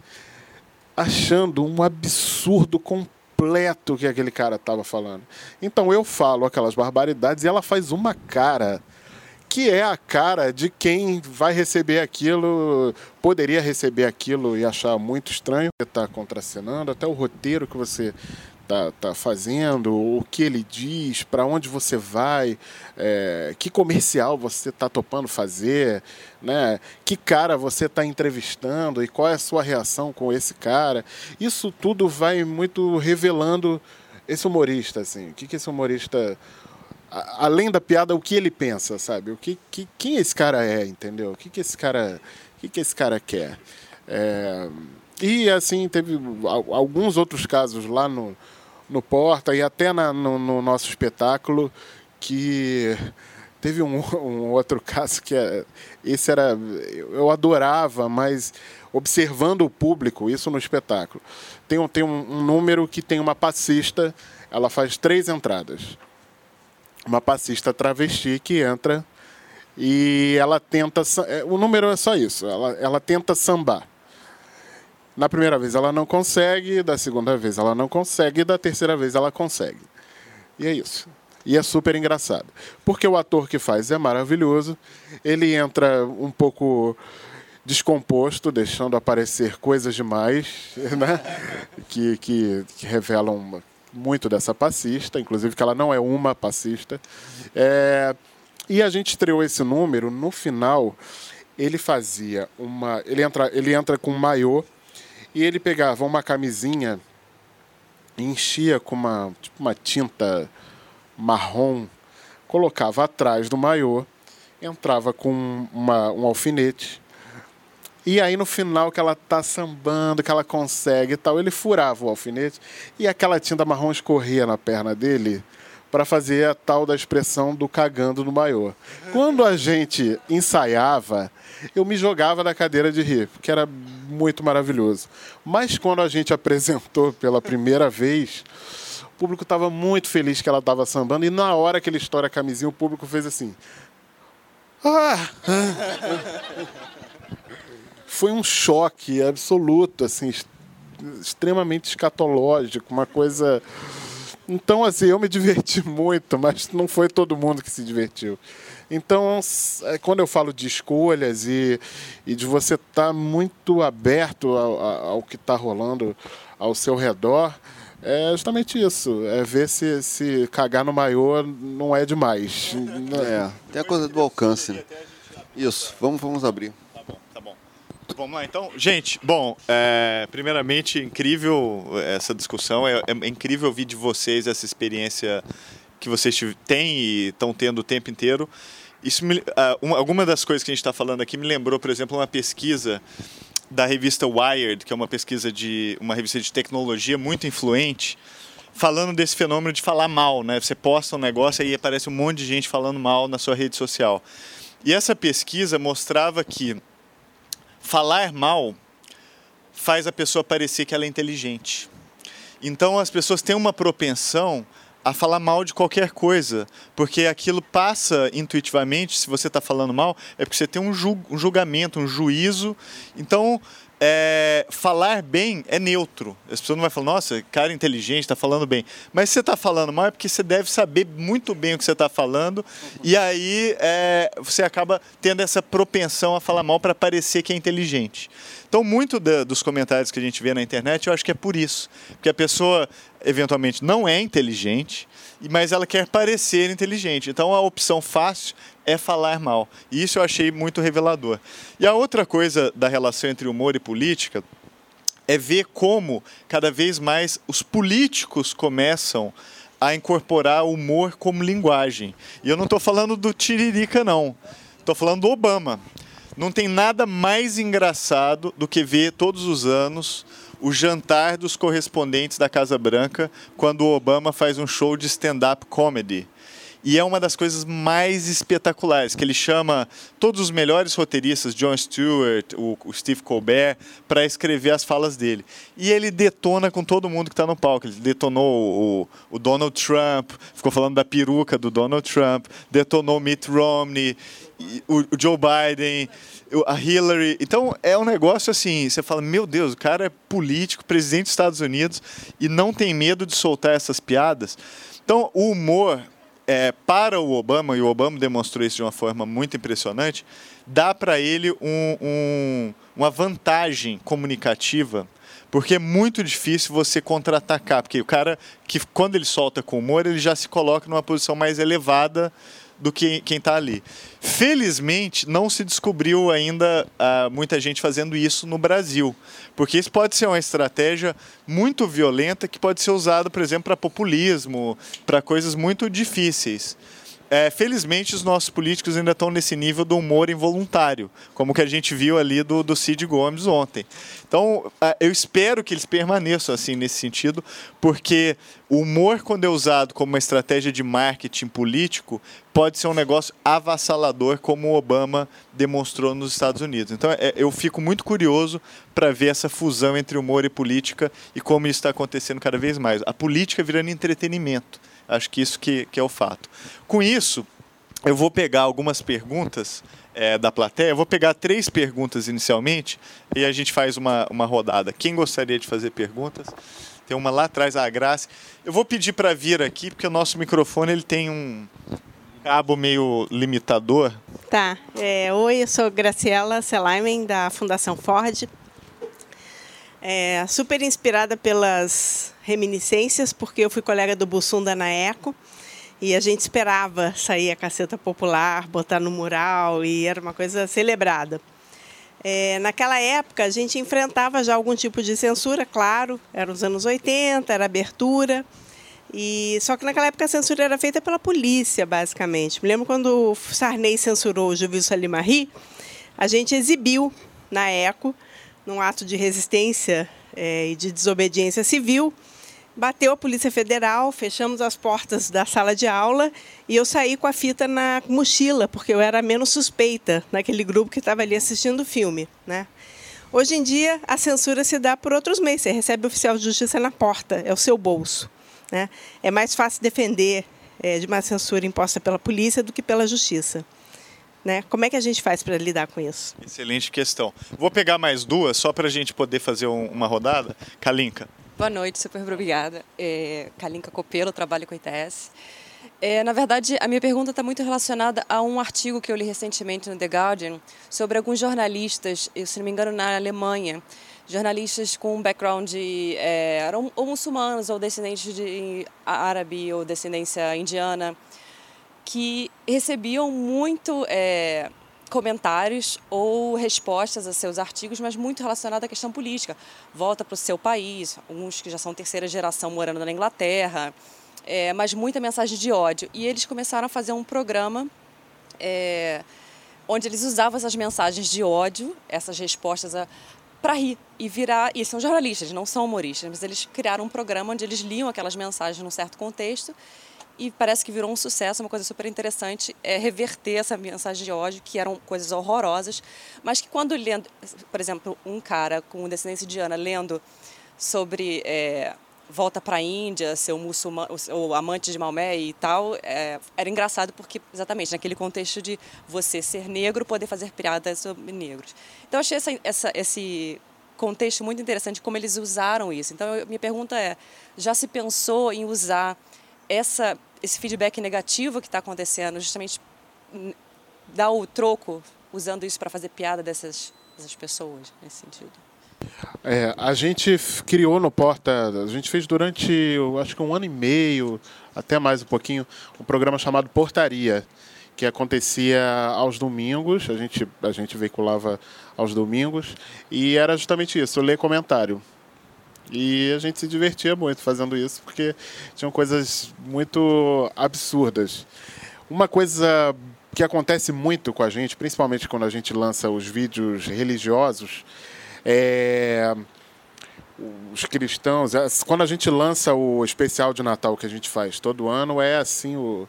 achando um absurdo completo que aquele cara estava falando. Então eu falo aquelas barbaridades e ela faz uma cara que é a cara de quem vai receber aquilo, poderia receber aquilo e achar muito estranho. Você está contracenando, até o roteiro que você tá, tá fazendo, o que ele diz, para onde você vai, é, que comercial você está topando fazer, né? que cara você está entrevistando e qual é a sua reação com esse cara. Isso tudo vai muito revelando esse humorista, assim, o que, que esse humorista além da piada, o que ele pensa, sabe? O que, que quem esse cara é, entendeu? O que, que esse cara, o que, que esse cara quer? É, e assim teve alguns outros casos lá no, no Porta e até na, no, no, nosso espetáculo que teve um, um, outro caso que é, esse era eu adorava, mas observando o público isso no espetáculo tem um, tem um, um número que tem uma passista, ela faz três entradas uma passista travesti que entra e ela tenta. É, o número é só isso, ela, ela tenta sambar. Na primeira vez ela não consegue, da segunda vez ela não consegue, da terceira vez ela consegue. E é isso. E é super engraçado. Porque o ator que faz é maravilhoso, ele entra um pouco descomposto, deixando aparecer coisas demais, né? que, que, que revelam muito dessa passista, inclusive que ela não é uma passista. É, e a gente estreou esse número, no final, ele fazia uma. Ele entra, ele entra com um maiô e ele pegava uma camisinha enchia com uma, tipo uma tinta marrom, colocava atrás do maiô, entrava com uma, um alfinete. E aí no final que ela tá sambando, que ela consegue e tal, ele furava o alfinete e aquela tinta marrom escorria na perna dele para fazer a tal da expressão do cagando no maiô. Quando a gente ensaiava, eu me jogava da cadeira de rir, porque era muito maravilhoso. Mas quando a gente apresentou pela primeira vez, o público estava muito feliz que ela estava sambando e na hora que ele estoura a camisinha, o público fez assim: "Ah!" foi um choque absoluto, assim, extremamente escatológico, uma coisa. Então, assim, eu me diverti muito, mas não foi todo mundo que se divertiu. Então, é, quando eu falo de escolhas e, e de você estar tá muito aberto ao, ao que está rolando ao seu redor, é justamente isso. É ver se, se cagar no maiô não é demais. É, tem a coisa do alcance. Né? Isso, vamos, vamos abrir. Vamos lá então. Gente, bom, é, primeiramente, incrível essa discussão. É, é, incrível ouvir de vocês essa experiência que vocês têm e estão tendo o tempo inteiro. Isso me, uh, uma, alguma das coisas que a gente está falando aqui me lembrou, por exemplo, uma pesquisa da revista Wired, que é uma pesquisa de uma revista de tecnologia muito influente, falando desse fenômeno de falar mal, né? Você posta um negócio e aparece um monte de gente falando mal na sua rede social. E essa pesquisa mostrava que falar mal faz a pessoa parecer que ela é inteligente. Então as pessoas têm uma propensão a falar mal de qualquer coisa, porque aquilo passa intuitivamente, se você está falando mal, é porque você tem um, julgamento, um juízo. Então, é, falar bem é neutro. As pessoas não vão falar, nossa, cara inteligente, está falando bem. Mas se você está falando mal é porque você deve saber muito bem o que você está falando, uhum. e aí é, você acaba tendo essa propensão a falar mal para parecer que é inteligente. Então, muito da, dos comentários que a gente vê na internet, eu acho que é por isso. Porque a pessoa, eventualmente, não é inteligente, mas ela quer parecer inteligente. Então, a opção fácil é falar mal. E isso eu achei muito revelador. E a outra coisa da relação entre humor e política é ver como cada vez mais os políticos começam a incorporar o humor como linguagem. E eu não estou falando do Tiririca, não. Estou falando do Obama. Não tem nada mais engraçado do que ver todos os anos o jantar dos correspondentes da Casa Branca quando o Obama faz um show de stand-up comedy. E é uma das coisas mais espetaculares, que ele chama todos os melhores roteiristas, Jon Stewart, o, o Steve Colbert, para escrever as falas dele. E ele detona com todo mundo que está no palco. Ele detonou o, o, Donald Trump, ficou falando da peruca do Donald Trump, detonou Mitt Romney, o, o Joe Biden, a Hillary. Então é um negócio assim, você fala, meu Deus, o cara é político, presidente dos Estados Unidos e não tem medo de soltar essas piadas. Então o humor é, para o Obama, e o Obama demonstrou isso de uma forma muito impressionante, dá para ele um, um, uma vantagem comunicativa porque é muito difícil você contra-atacar, porque o cara que quando ele solta com humor, ele já se coloca numa posição mais elevada do que quem está ali. Felizmente, não se descobriu ainda uh, muita gente fazendo isso no Brasil, porque isso pode ser uma estratégia muito violenta que pode ser usada, por exemplo, para populismo, para coisas muito difíceis. É, felizmente, os nossos políticos ainda estão nesse nível do humor involuntário, como que a gente viu ali do, do Cid Gomes ontem. Então, é, eu espero que eles permaneçam assim nesse sentido, porque o humor, quando é usado como uma estratégia de marketing político, pode ser um negócio avassalador, como o Obama demonstrou nos Estados Unidos. Então, é, eu fico muito curioso para ver essa fusão entre humor e política e como isso está acontecendo cada vez mais. A política virando entretenimento. Acho que isso que, que é o fato. Com isso, eu vou pegar algumas perguntas é, da plateia. Eu vou pegar três perguntas inicialmente e a gente faz uma, uma rodada. Quem gostaria de fazer perguntas? Tem uma lá atrás, a Graça. Eu vou pedir para vir aqui, porque o nosso microfone ele tem um cabo meio limitador. Tá. É, oi, eu sou Graciela Selaimen, da Fundação Ford. É, super inspirada pelas reminiscências, porque eu fui colega do Bussunda na ECO e a gente esperava sair a caceta popular, botar no mural e era uma coisa celebrada. É, naquela época a gente enfrentava já algum tipo de censura, claro, eram os anos 80, era abertura. E só que naquela época a censura era feita pela polícia, basicamente. Me lembro quando o Sarney censurou o Juvis Salimari, a gente exibiu na ECO num ato de resistência é, e de desobediência civil, bateu a Polícia Federal, fechamos as portas da sala de aula e eu saí com a fita na mochila, porque eu era menos suspeita naquele grupo que estava ali assistindo o filme. Né? Hoje em dia, a censura se dá por outros meios. Você recebe o oficial de justiça na porta, é o seu bolso. Né? É mais fácil defender é, de uma censura imposta pela polícia do que pela justiça. Né? Como é que a gente faz para lidar com isso? Excelente questão. Vou pegar mais duas só para a gente poder fazer um, uma rodada. Kalinka. Boa noite, super obrigada. É, Kalinka Copelo, trabalho com a ITS. É, na verdade, a minha pergunta está muito relacionada a um artigo que eu li recentemente no The Guardian sobre alguns jornalistas, se não me engano, na Alemanha, jornalistas com um background de, é, ou muçulmanos ou descendentes de árabe ou descendência indiana, que recebiam muito é, comentários ou respostas a seus artigos, mas muito relacionado à questão política. Volta para o seu país, alguns que já são terceira geração morando na Inglaterra, é, mas muita mensagem de ódio. E eles começaram a fazer um programa é, onde eles usavam essas mensagens de ódio, essas respostas para rir e virar. E são jornalistas, não são humoristas, mas eles criaram um programa onde eles liam aquelas mensagens num certo contexto e parece que virou um sucesso, uma coisa super interessante é reverter essa mensagem de ódio, que eram coisas horrorosas, mas que quando lendo, por exemplo, um cara com descendência indiana lendo sobre é, volta para a Índia, ser um muçulmano, ou amante de Maomé e tal, é, era engraçado porque, exatamente, naquele contexto de você ser negro, poder fazer piadas sobre negros. Então, achei essa, essa, esse contexto muito interessante, como eles usaram isso. Então, eu, minha pergunta é, já se pensou em usar essa, esse feedback negativo que está acontecendo, justamente dar o troco usando isso para fazer piada dessas, dessas pessoas, nesse sentido? É, a gente criou no Porta, a gente fez durante, acho que um ano e meio, até mais um pouquinho, um programa chamado Portaria, que acontecia aos domingos, a gente, a gente veiculava aos domingos, e era justamente isso, ler comentário. E a gente se divertia muito fazendo isso, porque tinham coisas muito absurdas. Uma coisa que acontece muito com a gente, principalmente quando a gente lança os vídeos religiosos, é os cristãos, é, quando a gente lança o especial de Natal que a gente faz todo ano, é assim o,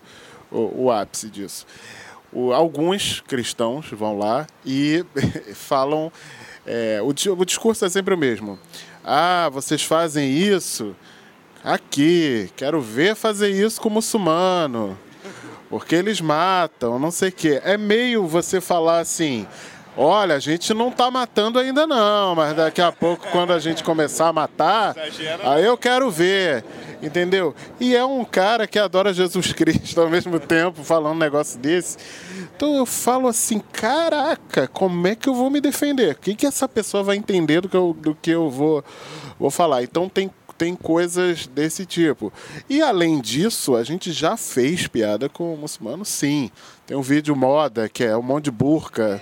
o, o ápice disso. O, alguns cristãos vão lá e falam. É, o, o discurso é sempre o mesmo. Ah, vocês fazem isso? Aqui, quero ver fazer isso com muçulmano. Porque eles matam, não sei o quê. É meio você falar assim: Olha, a gente não está matando ainda não, mas daqui a pouco, quando a gente começar a matar, aí eu quero ver, entendeu? E é um cara que adora Jesus Cristo ao mesmo tempo, falando um negócio desse. Então eu falo assim, caraca, como é que eu vou me defender? O que, que essa pessoa vai entender do que eu, do que eu vou, vou falar? Então tem tem coisas desse tipo. E além disso, a gente já fez piada com o muçulmano, sim. Tem um vídeo moda que é um monte de burca.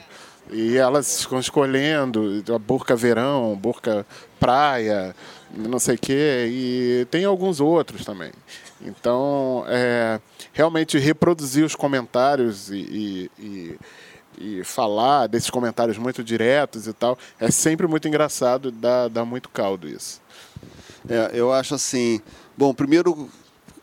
E elas ficam escolhendo a burca verão, burca praia, não sei o quê, e tem alguns outros também. Então, é, realmente reproduzir os comentários e, e, e, falar desses comentários muito diretos e tal, é sempre muito engraçado, dá, dá muito caldo isso. É, eu acho assim. Bom, primeiro,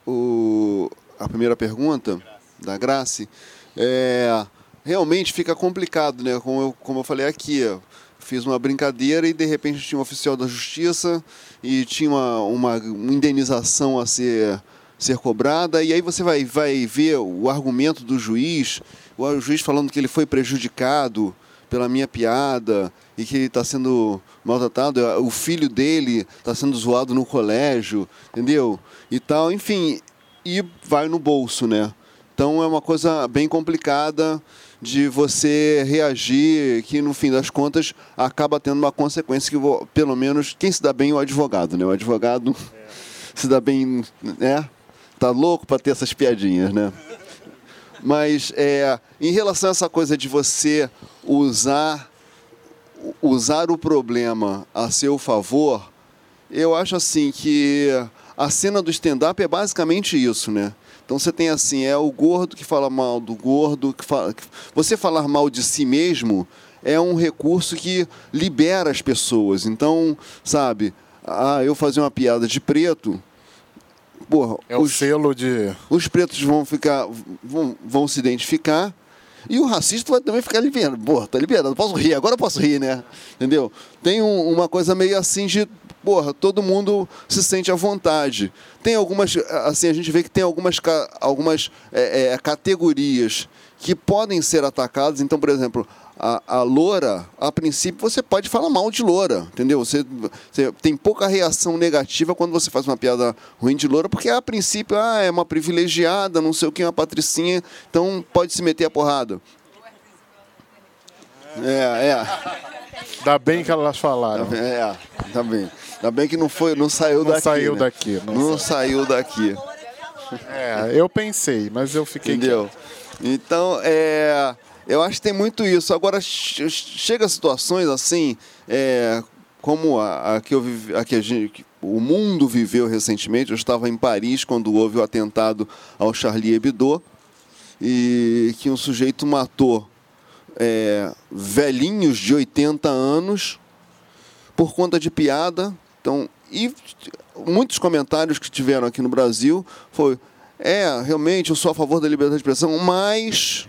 o, a primeira pergunta da Grace é realmente fica complicado, né? Como eu, como eu falei aqui, eu fiz uma brincadeira e de repente tinha um oficial da justiça e tinha uma, uma indenização a ser, ser cobrada, e aí você vai, vai ver o argumento do juiz, o juiz falando que ele foi prejudicado pela minha piada e que ele está sendo maltratado, o filho dele está sendo zoado no colégio, entendeu? E tal, enfim, e vai no bolso, né? Então é uma coisa bem complicada de você reagir, que no fim das contas acaba tendo uma consequência que, pelo menos, quem se dá bem é o advogado, né? O advogado é. se dá bem, né? Tá louco para ter essas piadinhas, né? Mas é, em relação a essa coisa de você usar usar o problema a seu favor, eu acho assim que a cena do stand-up é basicamente isso, né? Então você tem assim, é o gordo que fala mal do gordo, que fala, você falar mal de si mesmo é um recurso que libera as pessoas. Então, sabe, ah, eu fazer uma piada de preto, porra, é o selo de os pretos vão ficar vão, vão se identificar e o racista vai também ficar liberando. Porra, tá liberando, posso rir, agora eu posso rir, né? Entendeu? Tem um, uma coisa meio assim de porra, todo mundo se sente à vontade. Tem algumas, assim, a gente vê que tem algumas, algumas é, é, categorias que podem ser atacadas. Então, por exemplo, a, a loura, a princípio, você pode falar mal de loura, entendeu? Você, você, tem pouca reação negativa quando você faz uma piada ruim de loura, porque a princípio, ah, é uma privilegiada, não sei o que, uma patricinha, então pode se meter a porrada. É, é. Dá bem que elas falaram. É, tá bem. Ainda bem que não foi, não saiu não daqui. Saiu né? daqui não, não saiu daqui. É, eu pensei, mas eu fiquei. Entendeu? Então, é, eu acho que tem muito isso. Agora, chega a situações assim, é, como a, a, que, eu vive, a que a gente, o mundo viveu recentemente. Eu estava em Paris quando houve o atentado ao Charlie Hebdo e que um sujeito matou é, velhinhos de 80 anos por conta de piada então, e muitos comentários que tiveram aqui no Brasil foi é, realmente eu sou a favor da liberdade de expressão, mas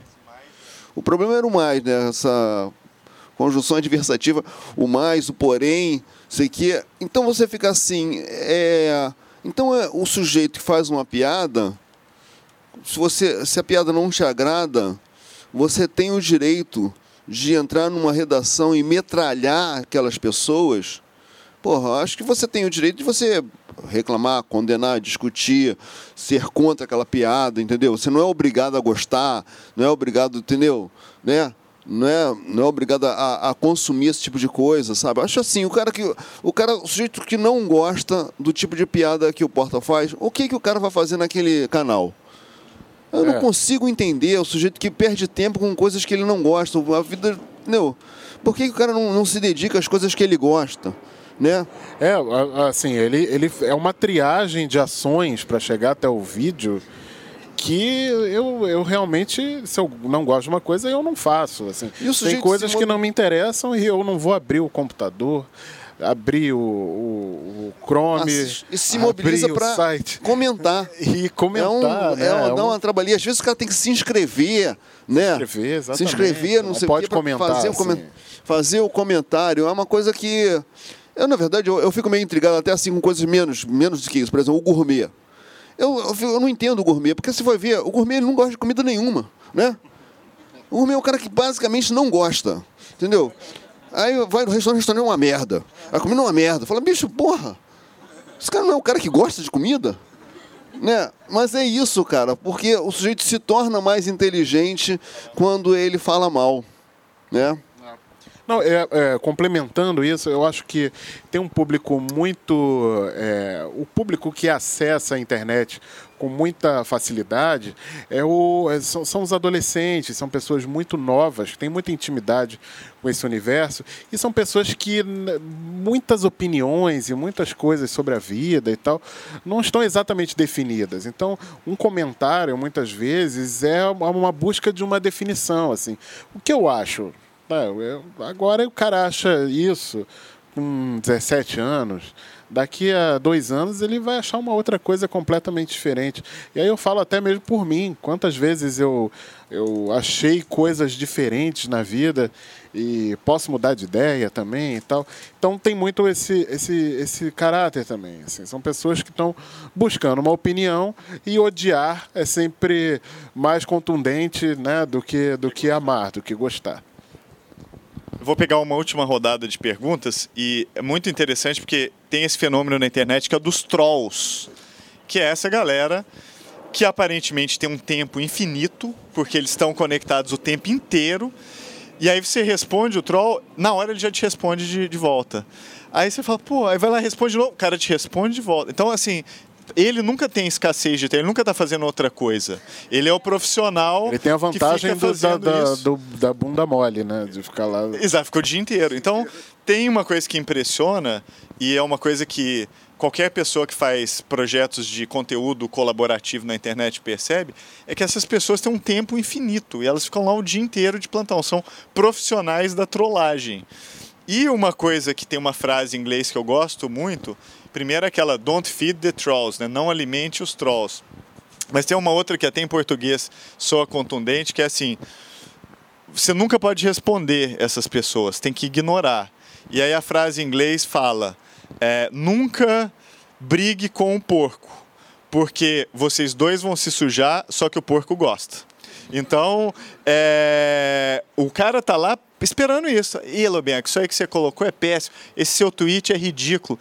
o problema era o mais, né? Essa conjunção adversativa, o mais, o porém, sei que. Então você fica assim, é, então é o sujeito que faz uma piada, se você se a piada não te agrada, você tem o direito de entrar numa redação e metralhar aquelas pessoas Porra, acho que você tem o direito de você reclamar, condenar, discutir, ser contra aquela piada, entendeu? Você não é obrigado a gostar, não é obrigado, entendeu? Né? Não é, não é obrigado a, a consumir esse tipo de coisa, sabe? Acho assim, o cara que. O cara, o sujeito que não gosta do tipo de piada que o Porta faz, o que, que o cara vai fazer naquele canal? Eu é. não consigo entender o sujeito que perde tempo com coisas que ele não gosta. A vida. Entendeu? Por que, que o cara não, não se dedica às coisas que ele gosta? Né? É, assim, ele, ele é uma triagem de ações para chegar até o vídeo que eu, eu realmente, se eu não gosto de uma coisa, eu não faço. Assim. Tem coisas que não me interessam e eu não vou abrir o computador, abrir o, o, o Chrome. e se mobiliza para comentar. E comentar. É, um, né? é uma, dá uma trabalhinha. Às vezes o cara tem que se inscrever, né? Se inscrever, exatamente. Se inscrever, não, não sei pode o que, comentar, fazer, assim. fazer o comentário. É uma coisa que eu, na verdade, eu, eu, fico meio intrigado até assim com coisas menos, menos do que isso. Por exemplo, o gourmet. Eu, eu, eu não entendo o gourmet, porque se for ver, o gourmet não gosta de comida nenhuma, né? O gourmet é o cara que basicamente não gosta, entendeu? Aí vai no restaurante, o restaurante é uma merda. A comida é uma merda. Fala, bicho, porra, esse cara não é o cara que gosta de comida? Né? Mas é isso, cara, porque o sujeito se torna mais inteligente quando ele fala mal, né? Não, é, é, complementando isso, eu acho que tem um público muito. É, o público que acessa a internet com muita facilidade é o, é, são, são, os adolescentes, são pessoas muito novas, que têm muita intimidade com esse universo, e são pessoas que muitas opiniões e muitas coisas sobre a vida e tal não estão exatamente definidas. Então, um comentário, muitas vezes, é uma busca de uma definição. assim. O que eu acho? Eu, agora o cara acha isso com 17 anos. Daqui a dois anos ele vai achar uma outra coisa completamente diferente. E aí eu falo até mesmo por mim. Quantas vezes eu, eu achei coisas diferentes na vida e posso mudar de ideia também e tal. Então tem muito esse, esse, esse caráter também. Assim. São pessoas que estão buscando uma opinião e odiar é sempre mais contundente né, do, que, do que amar, do que gostar. Vou pegar uma última rodada de perguntas e é muito interessante porque tem esse fenômeno na internet que é dos trolls, que é essa galera que aparentemente tem um tempo infinito, porque eles estão conectados o tempo inteiro, e aí você responde o troll, na hora ele já te responde de, de volta. Aí você fala, pô, aí vai lá responde de novo, o cara te responde de volta. Então, assim, ele nunca tem escassez de tempo, ele nunca está fazendo outra coisa. Ele é o profissional. Ele tem a vantagem do, da, da, do, da, bunda mole, né? De ficar lá. Exato, ficou o dia inteiro. Então, tem uma coisa que impressiona, e é uma coisa que qualquer pessoa que faz projetos de conteúdo colaborativo na internet percebe, é que essas pessoas têm um tempo infinito e elas ficam lá o dia inteiro de plantão. São profissionais da trollagem. E uma coisa que tem uma frase em inglês que eu gosto muito Primeiro aquela don't feed the trolls, né? não alimente os trolls. Mas tem uma outra que até em português soa contundente, que é assim, você nunca pode responder essas pessoas, tem que ignorar. E aí a frase em inglês fala, é, nunca brigue com o porco, porque vocês dois vão se sujar, só que o porco gosta. Então, é, o cara tá lá esperando isso. E, Lobenco, isso aí que você colocou é péssimo. Esse seu tweet é ridículo.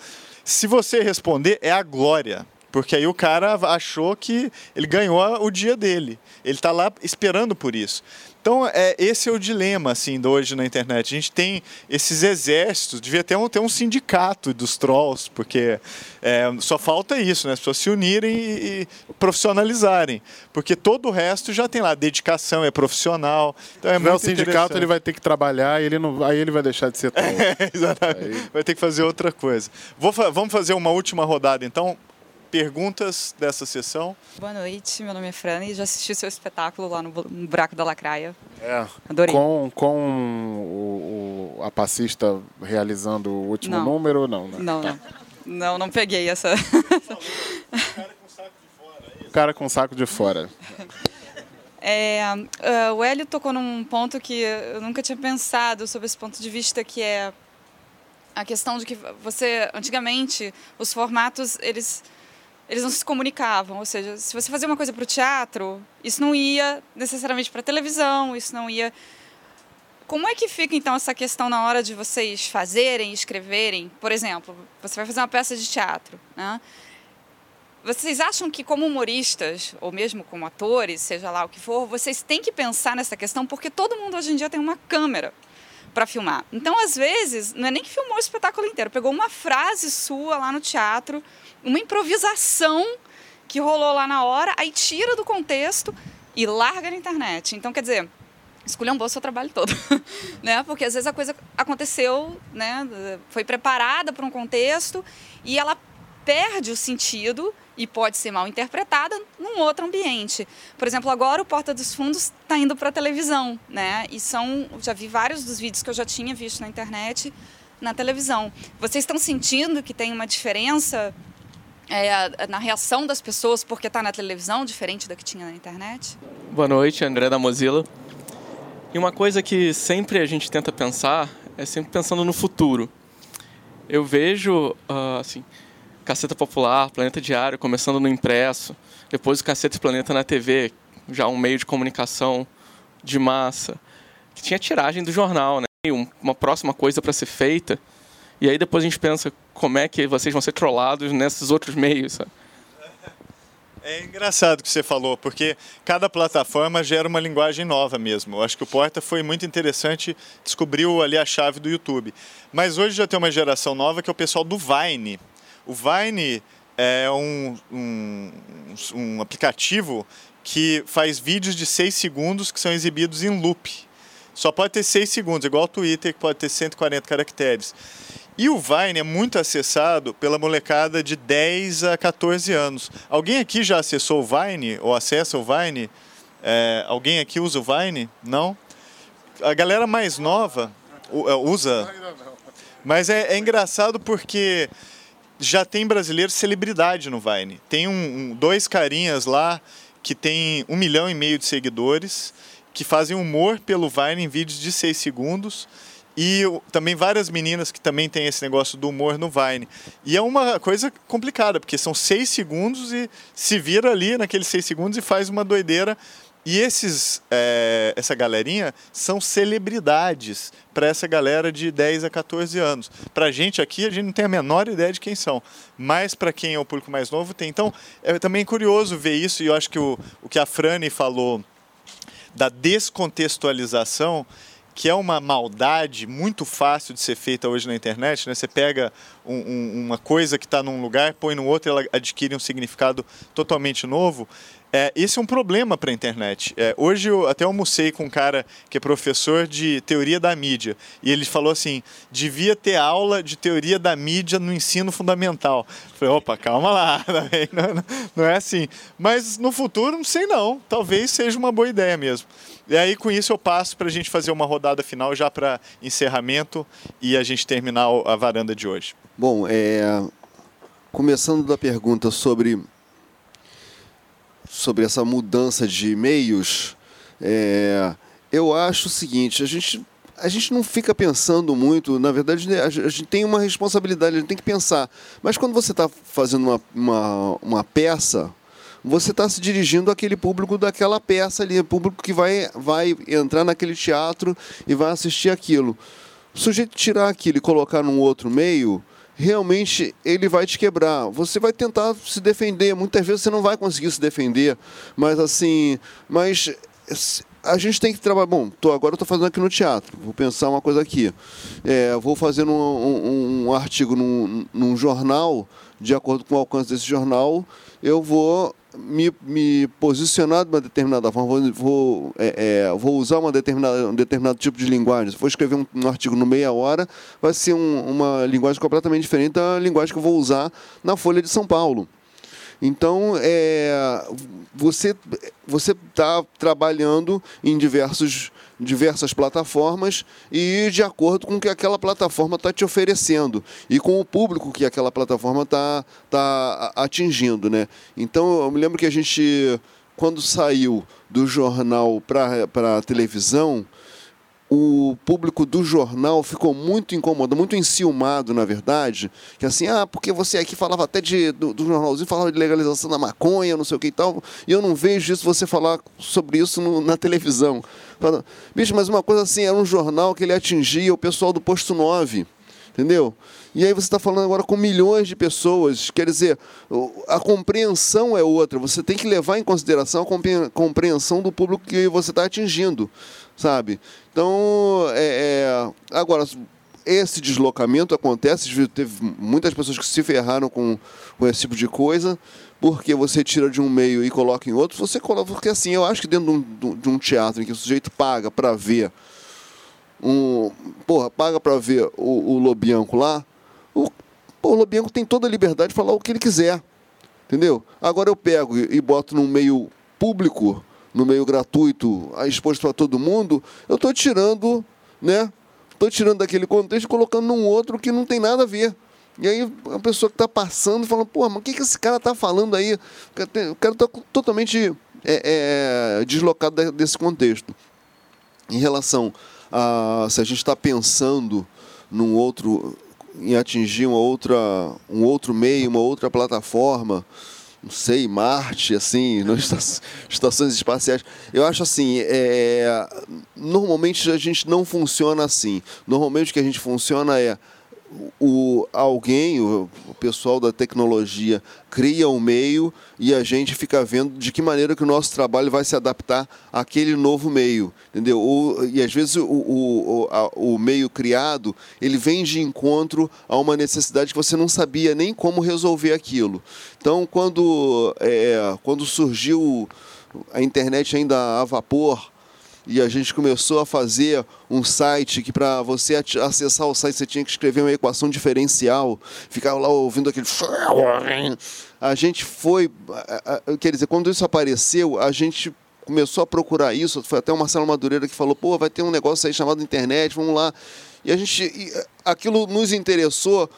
Se você responder, é a glória. Porque aí o cara achou que ele ganhou o dia dele. Ele está lá esperando por isso. Então, é, esse é o dilema assim, hoje na internet. A gente tem esses exércitos, devia ter um, ter um sindicato dos trolls, porque é, só falta isso, né? as pessoas se unirem e, e, profissionalizarem. Porque todo o resto já tem lá, dedicação, é profissional. Então, é muito o sindicato, ele vai ter que trabalhar e ele não, aí ele vai deixar de ser troll. É, exatamente. Aí... Vai ter que fazer outra coisa. Vou, vamos fazer uma última rodada, então perguntas dessa sessão. Boa noite, meu nome é Fran e já assisti seu espetáculo lá no Buraco da Lacraia. É. Adorei. Com, com o, o a passista realizando o último não. número, não, né? Não, não. Não, não peguei essa. o cara com saco de fora. É, uh, o Hélio tocou num ponto que eu nunca tinha pensado sobre esse ponto de vista, que é a questão de que você, antigamente, os formatos, eles eles não se comunicavam. Ou seja, se você fazia uma coisa para o teatro, isso não ia necessariamente para a televisão, isso não ia. Como é que fica então essa questão na hora de vocês fazerem, escreverem? Por exemplo, você vai fazer uma peça de teatro, né? Vocês acham que, como humoristas, ou mesmo como atores, seja lá o que for, vocês têm que pensar nessa questão, porque todo mundo hoje em dia tem uma câmera para filmar. Então, às vezes, não é nem que filmou o espetáculo inteiro, pegou uma frase sua lá no teatro, uma improvisação que rolou lá na hora, aí tira do contexto e larga na internet. Então, quer dizer, escolher um bom seu trabalho todo, né? Porque às vezes a coisa aconteceu, né? Foi preparada para um contexto e ela perde o sentido e pode ser mal interpretada num outro ambiente. Por exemplo, agora o Porta dos Fundos está indo para a televisão, né? E são, já vi vários dos vídeos que eu já tinha visto na internet na televisão. Vocês estão sentindo que tem uma diferença é, na reação das pessoas porque está na televisão, diferente da que tinha na internet? Boa noite, André da Mozilla. E uma coisa que sempre a gente tenta pensar é sempre pensando no futuro. Eu vejo, uh, assim, Caceta Popular, Planeta Diário começando no impresso, depois o Caceta e Planeta na TV, já um meio de comunicação de massa, que tinha tiragem do jornal, né? uma próxima coisa para ser feita. E aí depois a gente pensa como é que vocês vão ser trollados nesses outros meios, sabe? É engraçado o que você falou, porque cada plataforma gera uma linguagem nova mesmo. Eu acho que o Porta foi muito interessante, descobriu ali a chave do YouTube. Mas hoje já tem uma geração nova que é o pessoal do Vine. O Vine é um, um, um aplicativo que faz vídeos de 6 segundos que são exibidos em loop. Só pode ter 6 segundos, igual o Twitter, que pode ter 140 caracteres. E o Vine é muito acessado pela molecada de 10 a 14 anos. Alguém aqui já acessou o Vine ou acessa o Vine? É, alguém aqui usa o Vine? Não? A galera mais nova é, usa. Mas é, é engraçado porque já tem brasileiro celebridade no Vine. Tem um, um, dois carinhas lá que tem um milhão e meio de seguidores que fazem humor pelo Vine em vídeos de 6 segundos e também várias meninas que também têm esse negócio do humor no Vine. E é uma coisa complicada, porque são seis segundos e se vira ali naqueles seis segundos e faz uma doideira. E esses, é, essa galerinha são celebridades para essa galera de 10 a 14 anos. Para a gente aqui, a gente não tem a menor ideia de quem são. Mas para quem é o público mais novo, tem. Então, é também curioso ver isso. E eu acho que o, o que a Frane falou da descontextualização que é uma maldade muito fácil de ser feita hoje na internet. Né? Você pega um, um, uma coisa que está num lugar, põe no outro, ela adquire um significado totalmente novo. É, esse é um problema para a internet. É, hoje eu até almocei com um cara que é professor de teoria da mídia e ele falou assim: devia ter aula de teoria da mídia no ensino fundamental. Eu falei, opa, calma lá, não, não é assim. Mas no futuro, não sei não, talvez seja uma boa ideia mesmo. E aí com isso eu passo para a gente fazer uma rodada final já para encerramento e a gente terminar a varanda de hoje. Bom, é... começando da pergunta sobre sobre essa mudança de meios, é, eu acho o seguinte, a gente, a gente não fica pensando muito, na verdade né, a gente tem uma responsabilidade, a gente tem que pensar. Mas quando você está fazendo uma, uma, uma peça, você está se dirigindo àquele público daquela peça ali, público que vai, vai entrar naquele teatro e vai assistir aquilo. O sujeito tirar aquilo e colocar num outro meio, realmente ele vai te quebrar. Você vai tentar se defender, muitas vezes você não vai conseguir se defender, mas assim, mas a gente tem que trabalhar. Bom, tô, agora estou fazendo aqui no teatro, vou pensar uma coisa aqui. É, vou fazer um, um, um artigo num, num jornal, de acordo com o alcance desse jornal, eu vou me, me posicionar de uma determinada forma, vou, vou, é, é, vou usar uma determinada, um determinado tipo de linguagem. Se for escrever um, um artigo no meia hora, vai ser um, uma linguagem completamente diferente da linguagem que eu vou usar na Folha de São Paulo. Então, é, você você está trabalhando em diversos, diversas plataformas e de acordo com o que aquela plataforma está te oferecendo e com o público que aquela plataforma está tá atingindo. Né? Então, eu me lembro que a gente, quando saiu do jornal para a televisão, o público do jornal ficou muito incomodado, muito enciumado, na verdade, que assim, ah, porque você aqui falava até de, do, do jornalzinho, falava de legalização da maconha, não sei o que e tal, e eu não vejo isso, você falar sobre isso no, na televisão. Bicho, mas uma coisa assim, era um jornal que ele atingia o pessoal do posto 9, entendeu? E aí você está falando agora com milhões de pessoas, quer dizer, a compreensão é outra, você tem que levar em consideração a compreensão do público que você está atingindo sabe? Então, é, é, agora, esse deslocamento acontece, teve muitas pessoas que se ferraram com, com esse tipo de coisa, porque você tira de um meio e coloca em outro, você coloca, porque assim, eu acho que dentro de um, de um teatro em que o sujeito paga para ver um, porra, paga para ver o, o Lobianco lá, o, pô, o Lobianco tem toda a liberdade de falar o que ele quiser, entendeu? Agora eu pego e, e boto num meio público, no meio gratuito, exposto para todo mundo, eu estou tirando, né? Estou tirando daquele contexto e colocando num outro que não tem nada a ver. E aí a pessoa que está passando fala, pô, mas o que, que esse cara está falando aí? O cara está totalmente é, é, deslocado desse contexto. Em relação a se a gente está pensando num outro, em atingir uma outra, um outro meio, uma outra plataforma, não sei, Marte, assim, nas estações espaciais. Eu acho assim, é, normalmente a gente não funciona assim. Normalmente o que a gente funciona é o, alguém, o, o pessoal da tecnologia, cria um meio e a gente fica vendo de que maneira que o nosso trabalho vai se adaptar àquele novo meio, entendeu? Ou, e às vezes o, o, a, o meio criado ele vem de encontro a uma necessidade que você não sabia nem como resolver aquilo. Então, quando, é, quando surgiu a internet ainda a vapor, e a gente começou a fazer um site que para você acessar o site você tinha que escrever uma equação diferencial, ficava lá ouvindo aquele. A gente foi. Quer dizer, quando isso apareceu, a gente começou a procurar isso. Foi até o Marcelo Madureira que falou: pô, vai ter um negócio aí chamado internet, vamos lá. E a gente. Aquilo nos interessou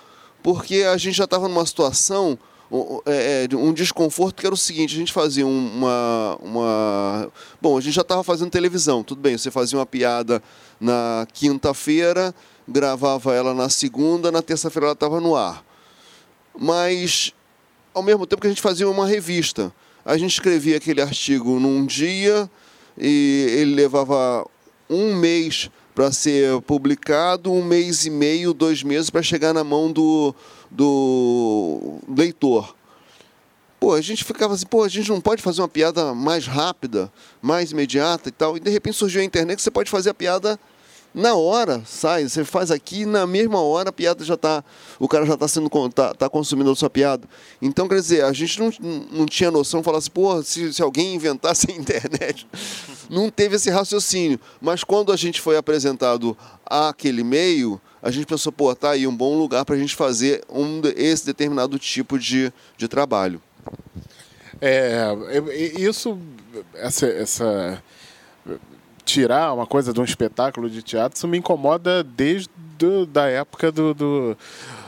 porque a gente já estava numa situação um desconforto que era o seguinte, a gente fazia uma. uma bom, a gente já estava fazendo televisão, tudo bem, você fazia uma piada na quinta-feira, gravava ela na segunda, na terça-feira ela estava no ar. Mas, ao mesmo tempo que a gente fazia uma revista, a gente escrevia aquele artigo num dia e ele levava um mês para ser publicado, um mês e meio, dois meses para chegar na mão do, do leitor. Pô, a gente ficava assim, pô, a gente não pode fazer uma piada mais rápida, mais imediata e tal. E de repente surgiu a internet que você pode fazer a piada na hora, sai, você faz aqui na mesma hora a piada já está, o cara já está sendo tá, tá consumindo a sua piada. Então, quer dizer, a gente não, não tinha noção, falasse, pô, se, se alguém inventasse a internet, não teve esse raciocínio. Mas quando a gente foi apresentado àquele meio, a gente pensou, pô, tá aí um bom lugar para a gente fazer um, esse determinado tipo de, de trabalho. É, isso, essa, essa tirar uma coisa de um espetáculo de teatro, isso me incomoda desde do, da época do, do,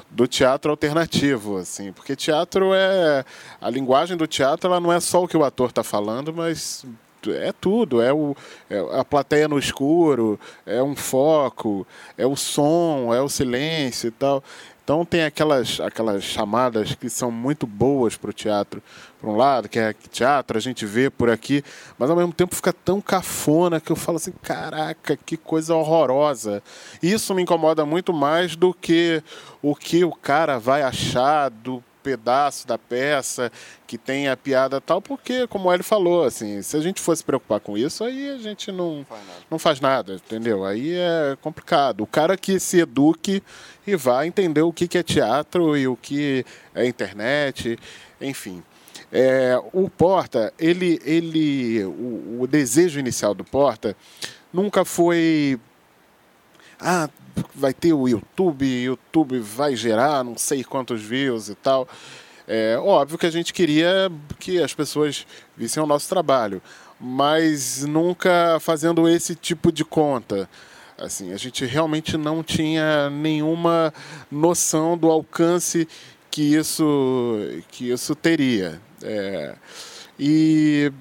do, teatro alternativo, assim, porque teatro é a linguagem do teatro, ela não é só o que o ator está falando, mas é tudo, é, o, é a plateia no escuro, é um foco, é o som, é o silêncio e tal. Então tem aquelas, aquelas chamadas que são muito boas para o teatro. Por um lado, que é teatro, a gente vê por aqui, mas ao mesmo tempo fica tão cafona que eu falo assim, caraca, que coisa horrorosa. Isso me incomoda muito mais do que o que o cara vai achar do pedaço da peça que tem a piada tal, porque, como ele falou, assim, se a gente fosse preocupar com isso, aí a gente não faz nada, não faz nada entendeu? Aí é complicado. O cara que se eduque e vá entender o que é teatro e o que é internet, enfim. É, o Porta, ele, ele, o, o desejo inicial do Porta nunca foi ah, vai ter o YouTube, YouTube vai gerar não sei quantos views e tal. É óbvio que a gente queria que as pessoas vissem o nosso trabalho, mas nunca fazendo esse tipo de conta. Assim, a gente realmente não tinha nenhuma noção do alcance que isso que isso teria. É, e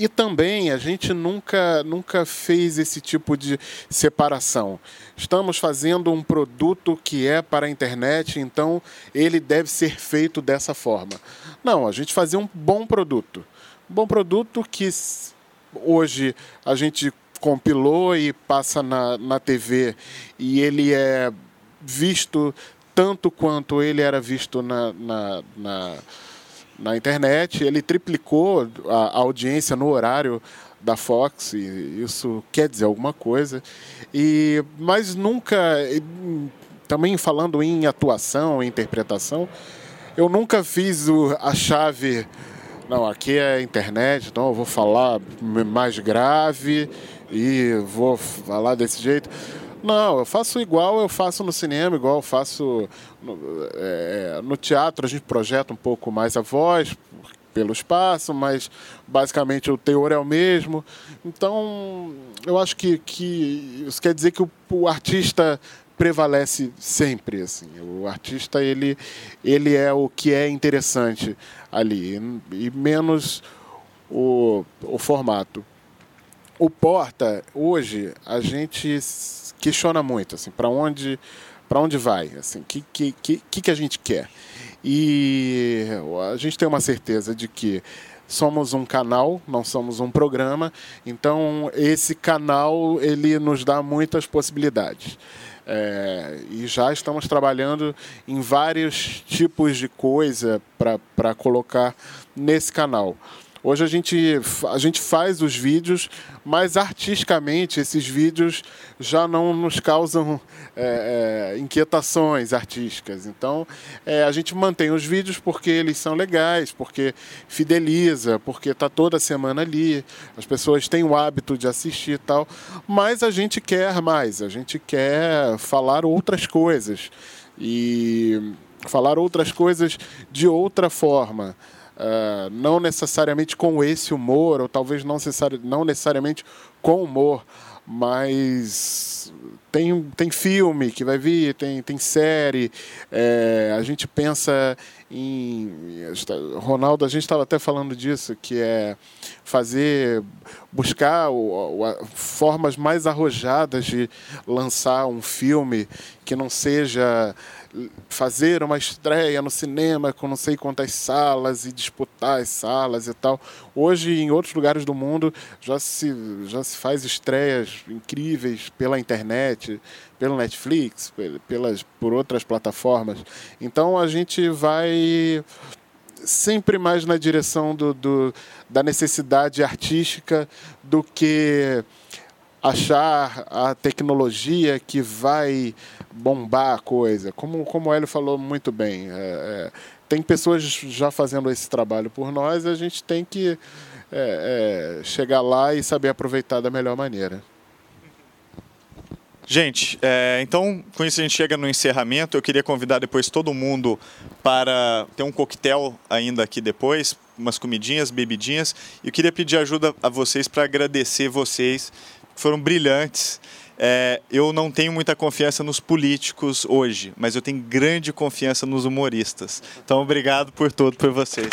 e também a gente nunca, nunca fez esse tipo de separação. Estamos fazendo um produto que é para a internet, então ele deve ser feito dessa forma. Não, a gente fazia um bom produto. Um bom produto que hoje a gente compilou e passa na, na TV e ele é visto tanto quanto ele era visto na, na, na na internet. Ele triplicou a, audiência no horário da Fox, isso quer dizer alguma coisa. E, mas nunca, também falando em atuação, em interpretação, eu nunca fiz o, a chave. Não, aqui é internet, então eu vou falar mais grave e vou falar desse jeito. Não, eu faço igual eu faço no cinema, igual eu faço no, é, no teatro. A gente projeta um pouco mais a voz pelo espaço, mas basicamente o teor é o mesmo. Então, eu acho que, que isso quer dizer que o, o artista prevalece sempre assim o artista ele ele é o que é interessante ali e menos o, o formato o porta hoje a gente questiona muito, assim, para onde para onde vai? Assim, que que, que que a gente quer? E a gente tem uma certeza de que somos um canal, não somos um programa. Então esse canal ele nos dá muitas possibilidades. É, e já estamos trabalhando em vários tipos de coisa para colocar nesse canal. Hoje a gente, a gente faz os vídeos, mas artisticamente esses vídeos já não nos causam é, é, inquietações artísticas. Então é, a gente mantém os vídeos porque eles são legais, porque fideliza, porque está toda semana ali, as pessoas têm o hábito de assistir e tal, mas a gente quer mais, a gente quer falar outras coisas e falar outras coisas de outra forma. Uh, não necessariamente com esse humor, ou talvez não, necessari não necessariamente com humor, mas tem, tem filme que vai vir, tem, tem série. É, a gente pensa em. Ronaldo, a gente estava até falando disso, que é fazer. buscar o, o, formas mais arrojadas de lançar um filme que não seja fazer uma estreia no cinema com não sei quantas salas e disputar as salas e tal. Hoje, em outros lugares do mundo, já se, já se faz estreias incríveis pela internet, pelo Netflix, pelas, por outras plataformas. Então a gente vai sempre mais na direção do, do da necessidade artística do que achar a tecnologia que vai bombar a coisa. Como, como o Hélio falou muito bem, é, é, tem pessoas já fazendo esse trabalho por nós, a gente tem que é, é chegar lá e saber aproveitar da melhor maneira. Gente, é, então com isso a gente chega no encerramento. Eu queria convidar depois todo mundo para ter um coquetel ainda aqui depois, umas comidinhas, bebidinhas. E eu queria pedir ajuda a vocês para agradecer vocês foram brilhantes. É, eu não tenho muita confiança nos políticos hoje, mas eu tenho grande confiança nos humoristas. Então, obrigado por tudo, por vocês.